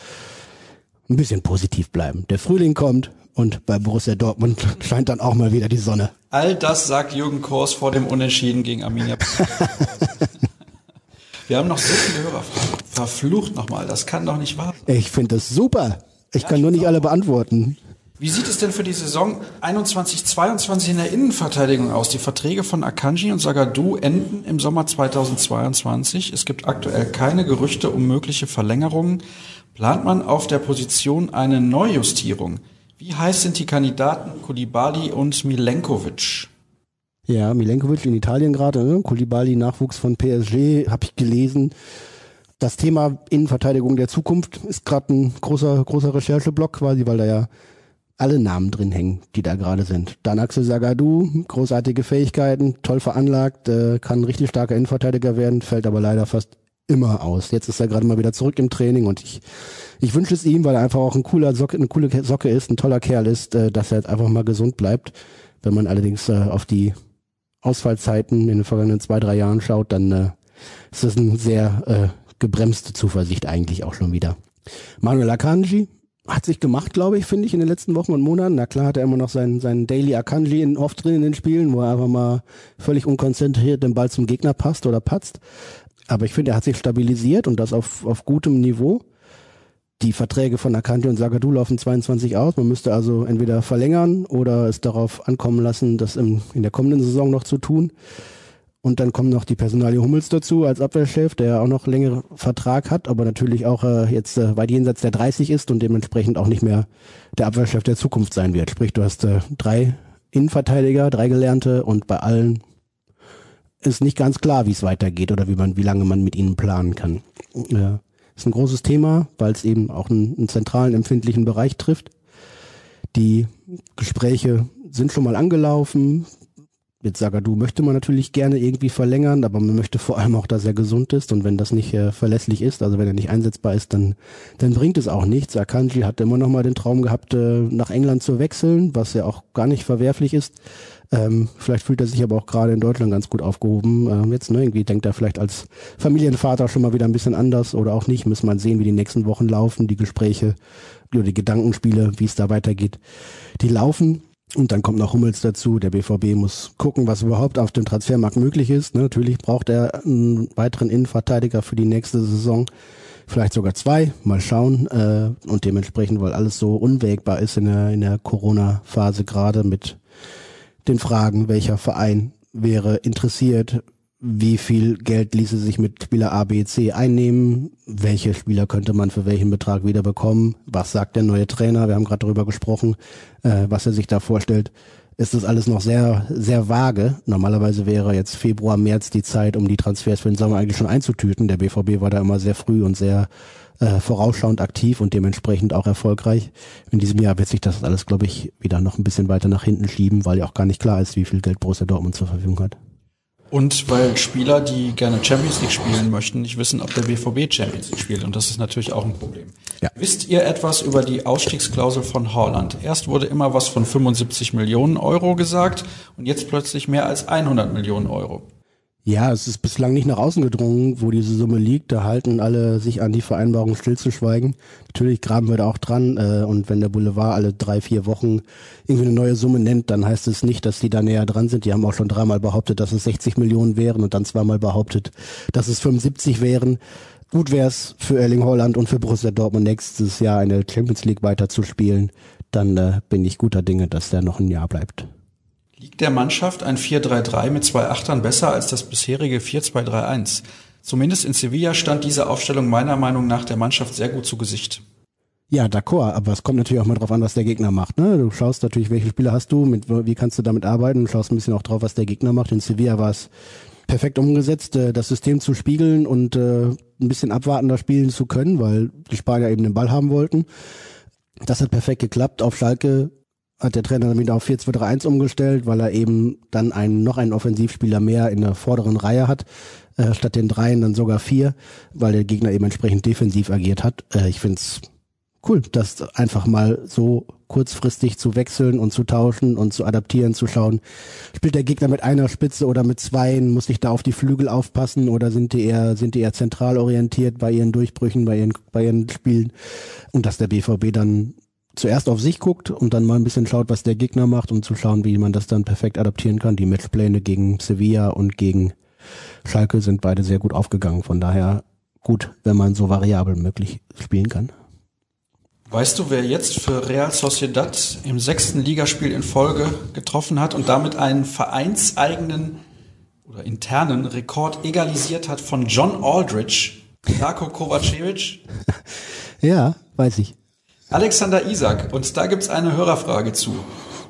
Ein bisschen positiv bleiben. Der Frühling kommt und bei Borussia Dortmund scheint dann auch mal wieder die Sonne. All das sagt Jürgen Kors vor dem Unentschieden gegen Arminia. Wir haben noch so viele Hörerfragen. Verflucht nochmal, das kann doch nicht wahr sein. Ich finde das super. Ich ja, kann ich nur nicht alle beantworten. Wie sieht es denn für die Saison 21-22 in der Innenverteidigung aus? Die Verträge von Akanji und Sagadu enden im Sommer 2022. Es gibt aktuell keine Gerüchte um mögliche Verlängerungen. Plant man auf der Position eine Neujustierung? Wie heiß sind die Kandidaten Kulibali und Milenkovic? Ja, Milenkovic in Italien gerade, ne? Kulibali, Nachwuchs von PSG, habe ich gelesen. Das Thema Innenverteidigung der Zukunft ist gerade ein großer, großer Rechercheblock quasi, weil da ja alle Namen drin hängen, die da gerade sind. Dann Axel Sagadou, großartige Fähigkeiten, toll veranlagt, äh, kann richtig starker Innenverteidiger werden, fällt aber leider fast immer aus. Jetzt ist er gerade mal wieder zurück im Training und ich, ich wünsche es ihm, weil er einfach auch ein cooler Socke, eine coole Socke ist, ein toller Kerl ist, äh, dass er jetzt einfach mal gesund bleibt. Wenn man allerdings äh, auf die Ausfallzeiten in den vergangenen zwei, drei Jahren schaut, dann äh, ist das eine sehr äh, gebremste Zuversicht eigentlich auch schon wieder. Manuel Akanji hat sich gemacht, glaube ich, finde ich, in den letzten Wochen und Monaten. Na klar hat er immer noch seinen, seinen Daily Akanji in, oft drin in den Spielen, wo er einfach mal völlig unkonzentriert den Ball zum Gegner passt oder patzt. Aber ich finde, er hat sich stabilisiert und das auf, auf gutem Niveau. Die Verträge von Akanji und Sagadu laufen 22 aus. Man müsste also entweder verlängern oder es darauf ankommen lassen, das im, in der kommenden Saison noch zu tun. Und dann kommt noch die Personalie Hummels dazu als Abwehrchef, der auch noch längere Vertrag hat, aber natürlich auch äh, jetzt äh, weit jenseits der 30 ist und dementsprechend auch nicht mehr der Abwehrchef der Zukunft sein wird. Sprich, du hast äh, drei Innenverteidiger, drei Gelernte und bei allen ist nicht ganz klar, wie es weitergeht oder wie man, wie lange man mit ihnen planen kann. Ja ist ein großes Thema, weil es eben auch einen, einen zentralen empfindlichen Bereich trifft. Die Gespräche sind schon mal angelaufen. Jetzt Sagadu möchte man natürlich gerne irgendwie verlängern, aber man möchte vor allem auch, dass er gesund ist. Und wenn das nicht äh, verlässlich ist, also wenn er nicht einsetzbar ist, dann, dann bringt es auch nichts. Akanji hat immer noch mal den Traum gehabt, äh, nach England zu wechseln, was ja auch gar nicht verwerflich ist. Ähm, vielleicht fühlt er sich aber auch gerade in Deutschland ganz gut aufgehoben. Ähm, jetzt, ne, irgendwie denkt er vielleicht als Familienvater schon mal wieder ein bisschen anders oder auch nicht. Müssen wir sehen, wie die nächsten Wochen laufen, die Gespräche oder die Gedankenspiele, wie es da weitergeht. Die laufen. Und dann kommt noch Hummels dazu. Der BVB muss gucken, was überhaupt auf dem Transfermarkt möglich ist. Ne, natürlich braucht er einen weiteren Innenverteidiger für die nächste Saison. Vielleicht sogar zwei. Mal schauen. Äh, und dementsprechend, weil alles so unwägbar ist in der, in der Corona-Phase gerade mit den Fragen, welcher Verein wäre interessiert, wie viel Geld ließe sich mit Spieler A, B, C einnehmen, welche Spieler könnte man für welchen Betrag wieder bekommen, was sagt der neue Trainer, wir haben gerade darüber gesprochen, äh, was er sich da vorstellt, ist das alles noch sehr, sehr vage. Normalerweise wäre jetzt Februar, März die Zeit, um die Transfers für den Sommer eigentlich schon einzutüten. Der BVB war da immer sehr früh und sehr äh, vorausschauend aktiv und dementsprechend auch erfolgreich. In diesem Jahr wird sich das alles, glaube ich, wieder noch ein bisschen weiter nach hinten schieben, weil ja auch gar nicht klar ist, wie viel Geld Borussia Dortmund zur Verfügung hat. Und weil Spieler, die gerne Champions League spielen möchten, nicht wissen, ob der BVB Champions League spielt. Und das ist natürlich auch ein Problem. Ja. Wisst ihr etwas über die Ausstiegsklausel von Holland? Erst wurde immer was von 75 Millionen Euro gesagt und jetzt plötzlich mehr als 100 Millionen Euro. Ja, es ist bislang nicht nach außen gedrungen, wo diese Summe liegt. Da halten alle sich an die Vereinbarung stillzuschweigen. Natürlich graben wir da auch dran. Äh, und wenn der Boulevard alle drei, vier Wochen irgendwie eine neue Summe nennt, dann heißt es nicht, dass die da näher dran sind. Die haben auch schon dreimal behauptet, dass es 60 Millionen wären und dann zweimal behauptet, dass es 75 wären. Gut wäre es für Erling Holland und für Borussia Dortmund nächstes Jahr eine Champions League weiterzuspielen. Dann äh, bin ich guter Dinge, dass der noch ein Jahr bleibt. Liegt der Mannschaft ein 4-3-3 mit zwei Achtern besser als das bisherige 4-2-3-1? Zumindest in Sevilla stand diese Aufstellung meiner Meinung nach der Mannschaft sehr gut zu Gesicht. Ja, d'accord, aber es kommt natürlich auch mal drauf an, was der Gegner macht. Ne? Du schaust natürlich, welche Spieler hast du, mit, wie kannst du damit arbeiten, du schaust ein bisschen auch drauf, was der Gegner macht. In Sevilla war es perfekt umgesetzt, äh, das System zu spiegeln und äh, ein bisschen abwartender spielen zu können, weil die Spanier eben den Ball haben wollten. Das hat perfekt geklappt. Auf Schalke hat der Trainer damit auf 4-2-3-1 umgestellt, weil er eben dann einen, noch einen Offensivspieler mehr in der vorderen Reihe hat, äh, statt den dreien dann sogar vier, weil der Gegner eben entsprechend defensiv agiert hat. Äh, ich find's cool, das einfach mal so kurzfristig zu wechseln und zu tauschen und zu adaptieren, zu schauen, spielt der Gegner mit einer Spitze oder mit zweien, muss ich da auf die Flügel aufpassen oder sind die eher, sind die eher zentral orientiert bei ihren Durchbrüchen, bei ihren, bei ihren Spielen und dass der BVB dann zuerst auf sich guckt und dann mal ein bisschen schaut, was der Gegner macht, um zu schauen, wie man das dann perfekt adaptieren kann. Die Matchpläne gegen Sevilla und gegen Schalke sind beide sehr gut aufgegangen. Von daher gut, wenn man so variabel möglich spielen kann. Weißt du, wer jetzt für Real Sociedad im sechsten Ligaspiel in Folge getroffen hat und damit einen vereinseigenen oder internen Rekord egalisiert hat von John Aldridge, Darko Kovacevic? ja, weiß ich. Alexander Isak, und da gibt's eine Hörerfrage zu.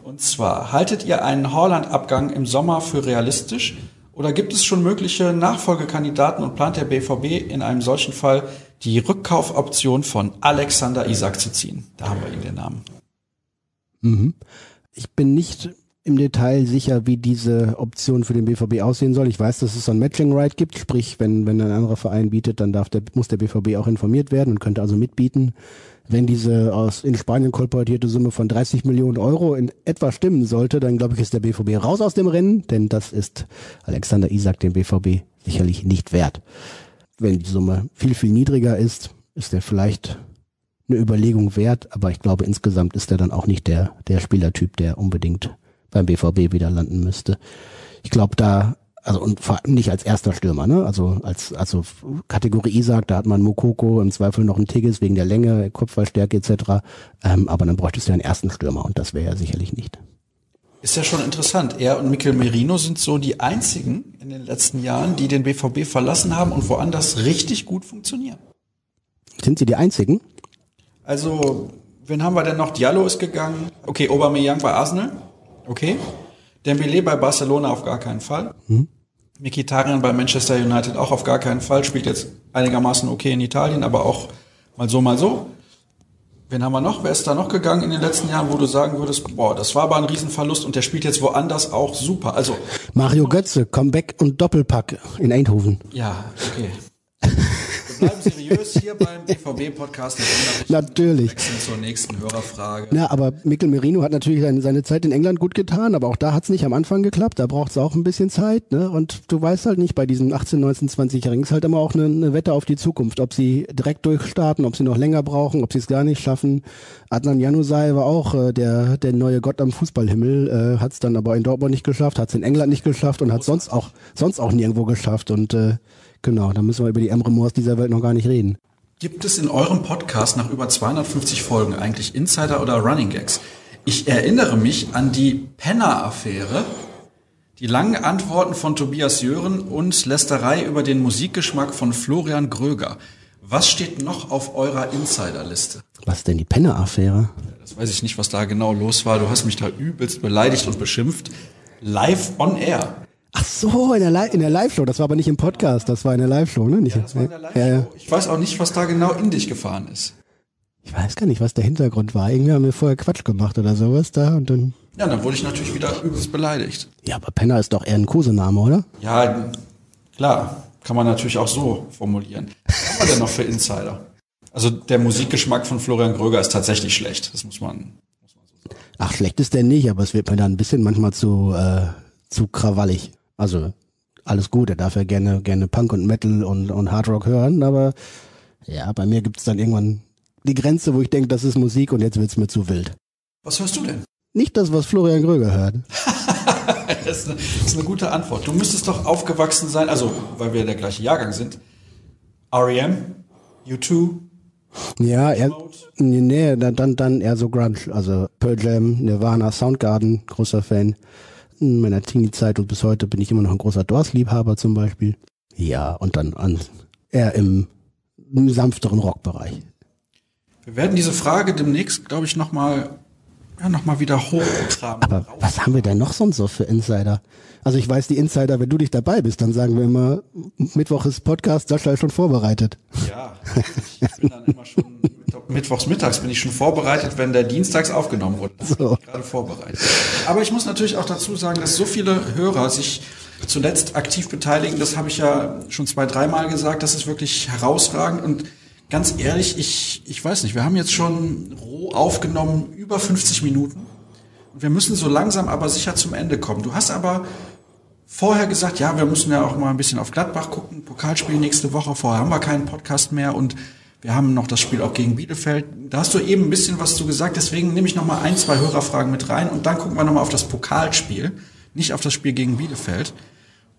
Und zwar, haltet ihr einen Holland-Abgang im Sommer für realistisch? Oder gibt es schon mögliche Nachfolgekandidaten und plant der BVB in einem solchen Fall die Rückkaufoption von Alexander Isak zu ziehen? Da haben wir ihn den Namen. Mhm. Ich bin nicht im Detail sicher, wie diese Option für den BVB aussehen soll. Ich weiß, dass es so ein Matching Right gibt, sprich, wenn, wenn ein anderer Verein bietet, dann darf der, muss der BVB auch informiert werden und könnte also mitbieten. Wenn diese aus in Spanien kolportierte Summe von 30 Millionen Euro in etwa stimmen sollte, dann glaube ich, ist der BVB raus aus dem Rennen, denn das ist Alexander Isak dem BVB sicherlich nicht wert. Wenn die Summe viel, viel niedriger ist, ist er vielleicht eine Überlegung wert, aber ich glaube, insgesamt ist er dann auch nicht der, der Spielertyp, der unbedingt beim BVB wieder landen müsste. Ich glaube, da, also und vor allem nicht als erster Stürmer, ne? Also als also Kategorie Isaac, da hat man Mokoko, im Zweifel noch einen Tigges wegen der Länge, Kopfballstärke etc. Ähm, aber dann bräuchtest du ja einen ersten Stürmer und das wäre ja sicherlich nicht. Ist ja schon interessant. Er und Mikel Merino sind so die einzigen in den letzten Jahren, die den BVB verlassen haben und woanders richtig gut funktionieren. Sind sie die einzigen? Also, wen haben wir denn noch? Diallo ist gegangen. Okay, Aubameyang bei Arsenal. Okay. Dembele bei Barcelona auf gar keinen Fall. Mhm. Mikitarian bei Manchester United auch auf gar keinen Fall. Spielt jetzt einigermaßen okay in Italien, aber auch mal so, mal so. Wen haben wir noch? Wer ist da noch gegangen in den letzten Jahren, wo du sagen würdest, boah, das war aber ein Riesenverlust und der spielt jetzt woanders auch super. Also Mario Götze, Comeback und Doppelpack in Eindhoven. Ja, okay bleiben seriös hier beim BVB-Podcast. Natürlich. Wechseln zur nächsten Hörerfrage. Ja, aber Mikkel Merino hat natürlich seine, seine Zeit in England gut getan, aber auch da hat es nicht am Anfang geklappt. Da braucht es auch ein bisschen Zeit. Ne? Und du weißt halt nicht, bei diesen 18, 19, 20-Jährigen ist halt immer auch eine, eine Wette auf die Zukunft. Ob sie direkt durchstarten, ob sie noch länger brauchen, ob sie es gar nicht schaffen. Adnan Januzaj war auch äh, der, der neue Gott am Fußballhimmel, äh, hat es dann aber in Dortmund nicht geschafft, hat es in England nicht geschafft und hat sonst auch, sonst auch nirgendwo geschafft. Und äh, Genau, da müssen wir über die Emre Moors dieser Welt noch gar nicht reden. Gibt es in eurem Podcast nach über 250 Folgen eigentlich Insider oder Running Gags? Ich erinnere mich an die Penner-Affäre, die langen Antworten von Tobias Jören und Lästerei über den Musikgeschmack von Florian Gröger. Was steht noch auf eurer Insiderliste? Was denn die Penner-Affäre? Das weiß ich nicht, was da genau los war. Du hast mich da übelst beleidigt und beschimpft. Live on air. Ach so, in der, Li in der Live-Show. Das war aber nicht im Podcast, das war in der Live-Show, ne? Nicht, ja, das war in der Live-Show. Ja, ja. Ich weiß auch nicht, was da genau in dich gefahren ist. Ich weiß gar nicht, was der Hintergrund war. Irgendwie haben wir vorher Quatsch gemacht oder sowas da und dann. Ja, dann wurde ich natürlich wieder übelst beleidigt. Ja, aber Penner ist doch eher ein Kosename, oder? Ja, klar. Kann man natürlich auch so formulieren. Was haben wir denn noch für Insider? Also der Musikgeschmack von Florian Gröger ist tatsächlich schlecht. Das muss man, muss man so sagen. Ach, schlecht ist der nicht, aber es wird mir dann ein bisschen manchmal zu, äh, zu krawallig. Also alles gut, er darf ja gerne, gerne Punk und Metal und, und Hard Rock hören, aber ja, bei mir gibt's dann irgendwann die Grenze, wo ich denke, das ist Musik und jetzt wird's mir zu wild. Was hörst du denn? Nicht das, was Florian Gröger hört. das, ist eine, das ist eine gute Antwort. Du müsstest doch aufgewachsen sein, also weil wir der gleiche Jahrgang sind. R.E.M., U2, ja, er, nee, dann, dann eher so Grunge, also Pearl Jam, Nirvana, Soundgarden, großer Fan in meiner Teenie-Zeit und bis heute bin ich immer noch ein großer Doors-Liebhaber zum Beispiel. Ja, und dann an, eher im, im sanfteren Rockbereich. Wir werden diese Frage demnächst, glaube ich, nochmal ja, noch wieder hochtragen. Aber was haben wir denn noch sonst so für Insider? Also ich weiß die Insider, wenn du dich dabei bist, dann sagen wir immer, Mittwoch ist Podcast, Sascha ist schon vorbereitet. Ja, ich bin dann immer schon mit mittwochs mittags bin ich schon vorbereitet, wenn der dienstags aufgenommen wurde. So. ich gerade vorbereitet. Aber ich muss natürlich auch dazu sagen, dass so viele Hörer sich zuletzt aktiv beteiligen. Das habe ich ja schon zwei, dreimal gesagt. Das ist wirklich herausragend und ganz ehrlich, ich, ich weiß nicht, wir haben jetzt schon roh aufgenommen über 50 Minuten. Und wir müssen so langsam aber sicher zum Ende kommen. Du hast aber vorher gesagt, ja, wir müssen ja auch mal ein bisschen auf Gladbach gucken, Pokalspiel nächste Woche, vorher haben wir keinen Podcast mehr und wir haben noch das Spiel auch gegen Bielefeld. Da hast du eben ein bisschen was zu gesagt, deswegen nehme ich noch mal ein, zwei Hörerfragen mit rein und dann gucken wir noch mal auf das Pokalspiel, nicht auf das Spiel gegen Bielefeld.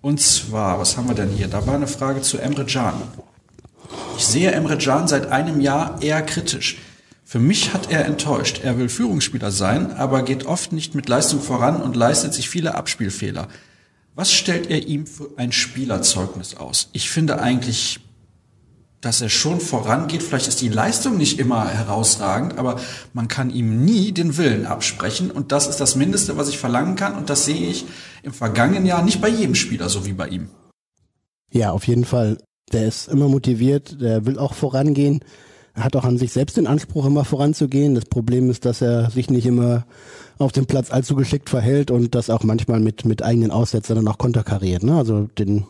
Und zwar, was haben wir denn hier? Da war eine Frage zu Emre Can. Ich sehe Emre Can seit einem Jahr eher kritisch. Für mich hat er enttäuscht. Er will Führungsspieler sein, aber geht oft nicht mit Leistung voran und leistet sich viele Abspielfehler. Was stellt er ihm für ein Spielerzeugnis aus? Ich finde eigentlich, dass er schon vorangeht. Vielleicht ist die Leistung nicht immer herausragend, aber man kann ihm nie den Willen absprechen. Und das ist das Mindeste, was ich verlangen kann. Und das sehe ich im vergangenen Jahr nicht bei jedem Spieler so wie bei ihm. Ja, auf jeden Fall. Der ist immer motiviert, der will auch vorangehen. Er hat auch an sich selbst den Anspruch, immer voranzugehen. Das Problem ist, dass er sich nicht immer auf dem Platz allzu geschickt verhält und das auch manchmal mit, mit eigenen Aussätzen dann auch konterkariert. Ne? Also den,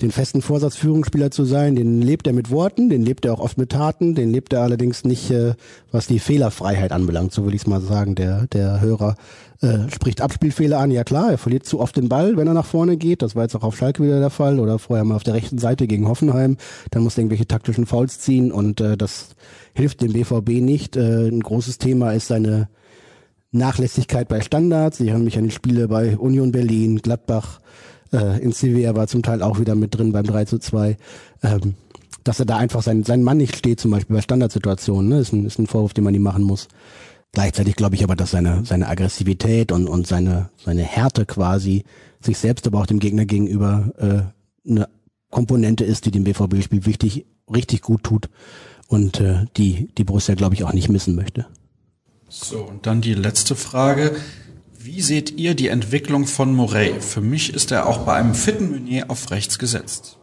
den festen Vorsatz, Führungsspieler zu sein, den lebt er mit Worten, den lebt er auch oft mit Taten, den lebt er allerdings nicht, äh, was die Fehlerfreiheit anbelangt, so will ich es mal sagen. Der, der Hörer äh, spricht Abspielfehler an, ja klar, er verliert zu oft den Ball, wenn er nach vorne geht. Das war jetzt auch auf Schalke wieder der Fall oder vorher mal auf der rechten Seite gegen Hoffenheim. Dann muss er irgendwelche taktischen Fouls ziehen und äh, das hilft dem BVB nicht. Äh, ein großes Thema ist seine Nachlässigkeit bei Standards. Ich erinnere mich an die Spiele bei Union Berlin, Gladbach, äh, in Sevilla war zum Teil auch wieder mit drin beim 3 zu 2. Ähm, dass er da einfach sein, sein Mann nicht steht, zum Beispiel bei Standardsituationen, ne? ist, ein, ist ein Vorwurf, den man ihm machen muss. Gleichzeitig glaube ich aber, dass seine, seine Aggressivität und, und seine, seine Härte quasi sich selbst, aber auch dem Gegner gegenüber äh, eine Komponente ist, die dem BVB-Spiel wichtig, richtig gut tut und äh, die die Borussia, glaube ich, auch nicht missen möchte. So, und dann die letzte Frage. Wie seht ihr die Entwicklung von Morey? Für mich ist er auch bei einem fitten Meunier auf rechts gesetzt.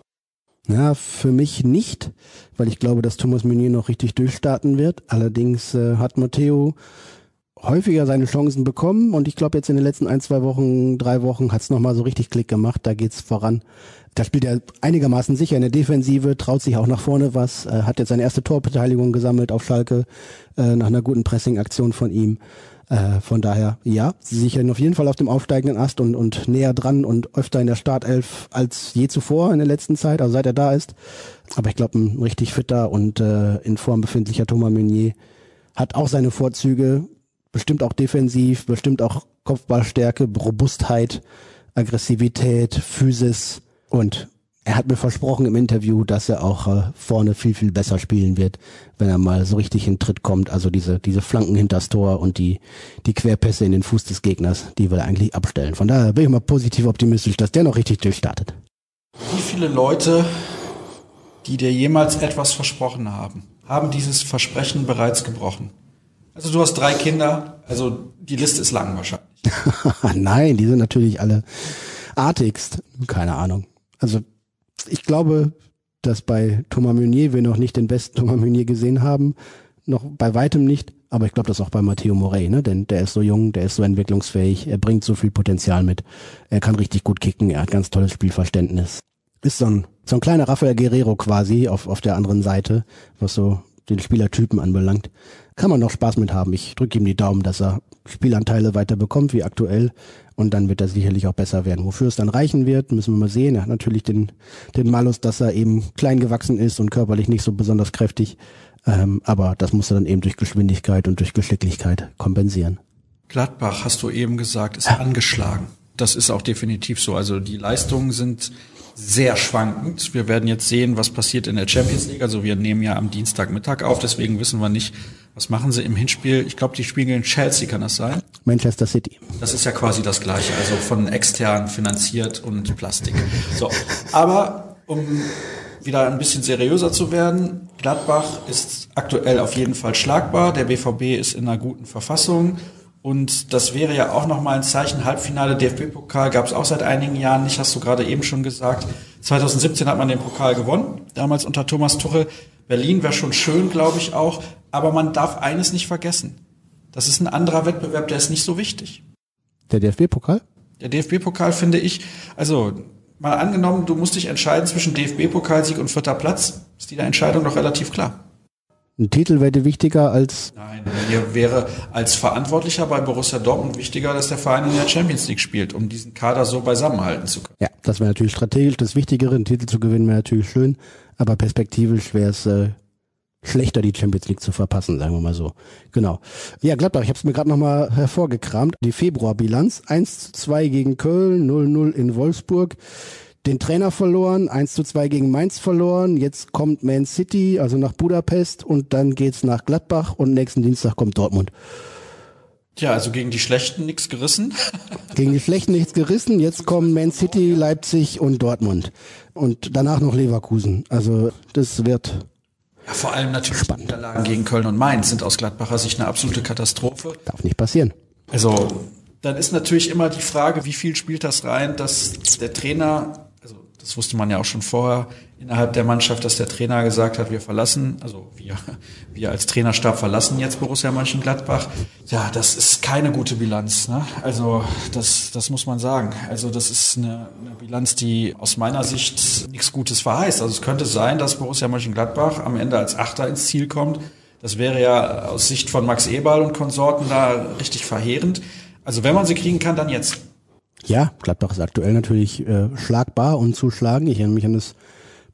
Ja, für mich nicht, weil ich glaube, dass Thomas Meunier noch richtig durchstarten wird. Allerdings äh, hat Matteo häufiger seine Chancen bekommen und ich glaube jetzt in den letzten ein, zwei Wochen, drei Wochen hat es nochmal so richtig Klick gemacht, da geht's voran. Da spielt er einigermaßen sicher in der Defensive, traut sich auch nach vorne was, äh, hat jetzt seine erste Torbeteiligung gesammelt auf Schalke äh, nach einer guten Pressing-Aktion von ihm. Äh, von daher, ja, sie sichern auf jeden Fall auf dem aufsteigenden Ast und, und näher dran und öfter in der Startelf als je zuvor in der letzten Zeit, also seit er da ist. Aber ich glaube, ein richtig fitter und äh, in Form befindlicher Thomas Meunier hat auch seine Vorzüge, bestimmt auch defensiv, bestimmt auch Kopfballstärke, Robustheit, Aggressivität, Physis und er hat mir versprochen im Interview, dass er auch äh, vorne viel, viel besser spielen wird, wenn er mal so richtig in Tritt kommt. Also diese, diese Flanken hinters Tor und die, die Querpässe in den Fuß des Gegners, die will er eigentlich abstellen. Von daher bin ich mal positiv optimistisch, dass der noch richtig durchstartet. Wie viele Leute, die dir jemals etwas versprochen haben, haben dieses Versprechen bereits gebrochen? Also du hast drei Kinder, also die Liste ist lang wahrscheinlich. Nein, die sind natürlich alle artigst. Keine Ahnung. Also ich glaube, dass bei Thomas Meunier wir noch nicht den besten Thomas Meunier gesehen haben. Noch bei weitem nicht. Aber ich glaube das auch bei Matteo Morey, ne? Denn der ist so jung, der ist so entwicklungsfähig, er bringt so viel Potenzial mit. Er kann richtig gut kicken, er hat ganz tolles Spielverständnis. Ist so ein, so ein kleiner Rafael Guerrero quasi auf, auf der anderen Seite, was so den Spielertypen anbelangt. Kann man noch Spaß mit haben. Ich drücke ihm die Daumen, dass er Spielanteile weiter bekommt wie aktuell. Und dann wird er sicherlich auch besser werden. Wofür es dann reichen wird, müssen wir mal sehen. Er hat natürlich den, den Malus, dass er eben klein gewachsen ist und körperlich nicht so besonders kräftig. Ähm, aber das muss er dann eben durch Geschwindigkeit und durch Geschicklichkeit kompensieren. Gladbach, hast du eben gesagt, ist angeschlagen. Das ist auch definitiv so. Also die Leistungen sind sehr schwankend. Wir werden jetzt sehen, was passiert in der Champions League. Also wir nehmen ja am Dienstagmittag auf, deswegen wissen wir nicht, was machen sie im Hinspiel? Ich glaube, die spielen gegen Chelsea, kann das sein? Manchester City. Das ist ja quasi das Gleiche, also von extern finanziert und Plastik. So, aber um wieder ein bisschen seriöser zu werden, Gladbach ist aktuell auf jeden Fall schlagbar. Der BVB ist in einer guten Verfassung. Und das wäre ja auch nochmal ein Zeichen. Halbfinale DFB-Pokal gab es auch seit einigen Jahren nicht, hast du gerade eben schon gesagt. 2017 hat man den Pokal gewonnen, damals unter Thomas Tuchel. Berlin wäre schon schön, glaube ich auch. Aber man darf eines nicht vergessen. Das ist ein anderer Wettbewerb, der ist nicht so wichtig. Der DFB-Pokal? Der DFB-Pokal finde ich, also mal angenommen, du musst dich entscheiden zwischen DFB-Pokalsieg und vierter Platz, ist die Entscheidung doch relativ klar. Ein Titel wäre wichtiger als. Nein, mir wäre als Verantwortlicher bei Borussia Dortmund wichtiger, dass der Verein in der Champions League spielt, um diesen Kader so beisammenhalten zu können. Ja, das wäre natürlich strategisch das Wichtigere. Einen Titel zu gewinnen wäre natürlich schön, aber perspektivisch wäre es äh, schlechter, die Champions League zu verpassen, sagen wir mal so. Genau. Ja, Gladbach, ich habe es mir gerade nochmal hervorgekramt. Die Februarbilanz 1 zu 2 gegen Köln, 0-0 in Wolfsburg den Trainer verloren, 1 zu 2 gegen Mainz verloren, jetzt kommt Man City, also nach Budapest und dann geht's nach Gladbach und nächsten Dienstag kommt Dortmund. Tja, also gegen die Schlechten nichts gerissen. gegen die Schlechten nichts gerissen, jetzt kommen Man City, Leipzig und Dortmund. Und danach noch Leverkusen. Also das wird ja, vor allem natürlich Spannend. Niederlagen gegen Köln und Mainz sind aus Gladbacher Sicht eine absolute Katastrophe. Darf nicht passieren. Also dann ist natürlich immer die Frage, wie viel spielt das rein, dass der Trainer das wusste man ja auch schon vorher innerhalb der Mannschaft, dass der Trainer gesagt hat, wir verlassen, also wir, wir als Trainerstab verlassen jetzt Borussia Mönchengladbach. Ja, das ist keine gute Bilanz. Ne? Also das, das muss man sagen. Also das ist eine, eine Bilanz, die aus meiner Sicht nichts Gutes verheißt. Also es könnte sein, dass Borussia Mönchengladbach am Ende als Achter ins Ziel kommt. Das wäre ja aus Sicht von Max Eberl und Konsorten da richtig verheerend. Also wenn man sie kriegen kann, dann jetzt. Ja, Gladbach ist aktuell natürlich äh, schlagbar und zu schlagen. Ich erinnere mich an das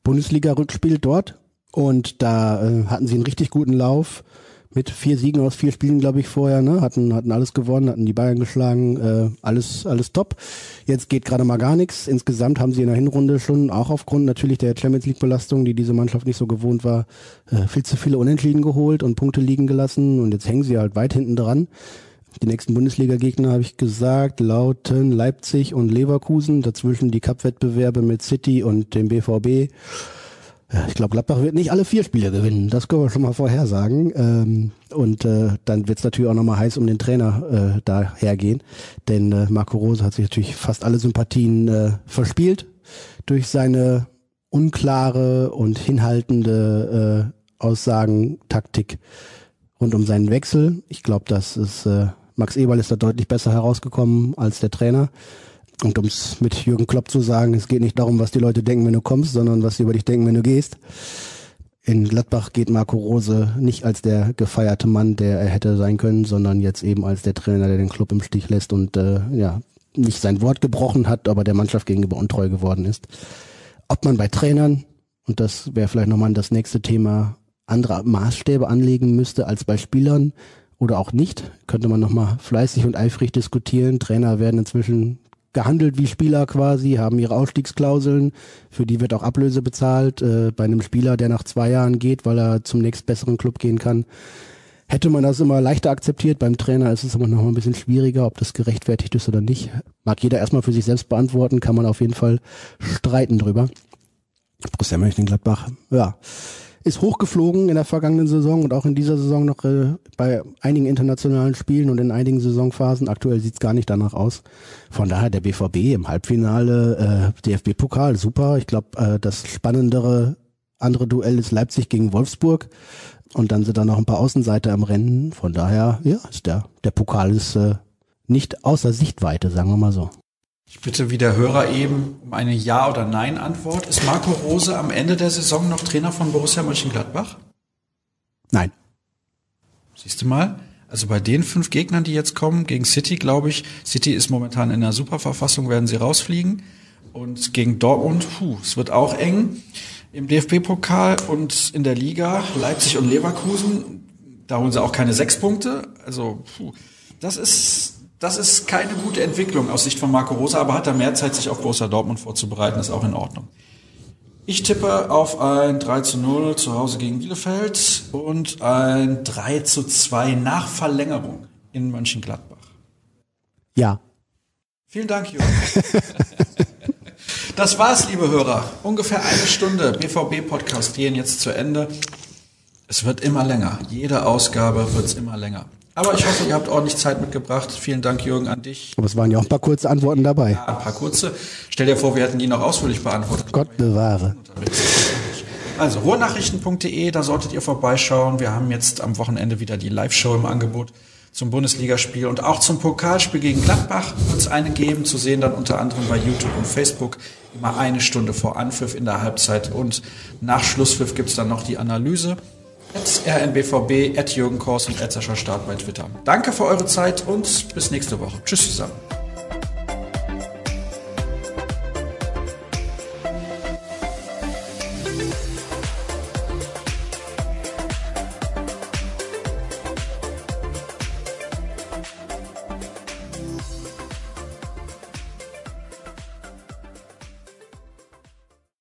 Bundesliga-Rückspiel dort und da äh, hatten sie einen richtig guten Lauf mit vier Siegen aus vier Spielen, glaube ich, vorher, ne? Hatten, hatten alles gewonnen, hatten die Bayern geschlagen, äh, alles, alles top. Jetzt geht gerade mal gar nichts. Insgesamt haben sie in der Hinrunde schon, auch aufgrund natürlich der Champions League-Belastung, die diese Mannschaft nicht so gewohnt war, äh, viel zu viele Unentschieden geholt und Punkte liegen gelassen und jetzt hängen sie halt weit hinten dran. Die nächsten Bundesliga-Gegner, habe ich gesagt, lauten Leipzig und Leverkusen. Dazwischen die Cup-Wettbewerbe mit City und dem BVB. Ich glaube, Gladbach wird nicht alle vier Spiele gewinnen. Das können wir schon mal vorhersagen. Ähm, und äh, dann wird es natürlich auch nochmal heiß um den Trainer äh, da hergehen. Denn äh, Marco Rose hat sich natürlich fast alle Sympathien verspielt durch seine unklare und hinhaltende Aussagen, Taktik rund um seinen Wechsel. Ich glaube, das ist Max Eberl ist da deutlich besser herausgekommen als der Trainer. Und um es mit Jürgen Klopp zu sagen, es geht nicht darum, was die Leute denken, wenn du kommst, sondern was sie über dich denken, wenn du gehst. In Gladbach geht Marco Rose nicht als der gefeierte Mann, der er hätte sein können, sondern jetzt eben als der Trainer, der den Club im Stich lässt und äh, ja nicht sein Wort gebrochen hat, aber der Mannschaft gegenüber untreu geworden ist. Ob man bei Trainern, und das wäre vielleicht nochmal das nächste Thema, andere Maßstäbe anlegen müsste als bei Spielern, oder auch nicht, könnte man nochmal fleißig und eifrig diskutieren. Trainer werden inzwischen gehandelt wie Spieler quasi, haben ihre Ausstiegsklauseln, für die wird auch Ablöse bezahlt. Äh, bei einem Spieler, der nach zwei Jahren geht, weil er zum nächst besseren Club gehen kann, hätte man das immer leichter akzeptiert. Beim Trainer ist es immer noch ein bisschen schwieriger, ob das gerechtfertigt ist oder nicht. Mag jeder erstmal für sich selbst beantworten, kann man auf jeden Fall streiten drüber. Borussia Mönchengladbach, ja ist hochgeflogen in der vergangenen Saison und auch in dieser Saison noch äh, bei einigen internationalen Spielen und in einigen Saisonphasen. Aktuell sieht's gar nicht danach aus. Von daher der BVB im Halbfinale, äh, DFB-Pokal, super. Ich glaube, äh, das spannendere andere Duell ist Leipzig gegen Wolfsburg. Und dann sind da noch ein paar Außenseiter im Rennen. Von daher, ja, ist der, der Pokal ist äh, nicht außer Sichtweite, sagen wir mal so. Ich bitte wie der Hörer eben um eine Ja- oder Nein-Antwort. Ist Marco Rose am Ende der Saison noch Trainer von Borussia Mönchengladbach? Nein. Siehst du mal? Also bei den fünf Gegnern, die jetzt kommen, gegen City, glaube ich, City ist momentan in einer super Verfassung, werden sie rausfliegen. Und gegen Dortmund, puh, es wird auch eng. Im DFB-Pokal und in der Liga, Leipzig und Leverkusen, da holen sie auch keine sechs Punkte. Also, puh, das ist das ist keine gute Entwicklung aus Sicht von Marco Rosa, aber hat er mehr Zeit, sich auf Borussia Dortmund vorzubereiten, ist auch in Ordnung. Ich tippe auf ein 3 zu 0 zu Hause gegen Bielefeld und ein 3 zu 2 nach Verlängerung in Mönchengladbach. Ja. Vielen Dank, Jürgen. das war's, liebe Hörer. Ungefähr eine Stunde BVB-Podcast gehen jetzt zu Ende. Es wird immer länger. Jede Ausgabe wird's immer länger. Aber ich hoffe, ihr habt ordentlich Zeit mitgebracht. Vielen Dank, Jürgen, an dich. Aber es waren ja auch ein paar kurze Antworten dabei. Ja, ein paar kurze. Stell dir vor, wir hätten die noch ausführlich beantwortet. Gott bewahre. Also ruhrnachrichten.de, da solltet ihr vorbeischauen. Wir haben jetzt am Wochenende wieder die Live-Show im Angebot zum Bundesligaspiel und auch zum Pokalspiel gegen Gladbach wird es eine geben, zu sehen dann unter anderem bei YouTube und Facebook immer eine Stunde vor Anpfiff in der Halbzeit und nach Schlusspfiff gibt es dann noch die Analyse. Rnbvb, at Jürgen Kors und at Sascha Start bei Twitter. Danke für eure Zeit und bis nächste Woche. Tschüss zusammen.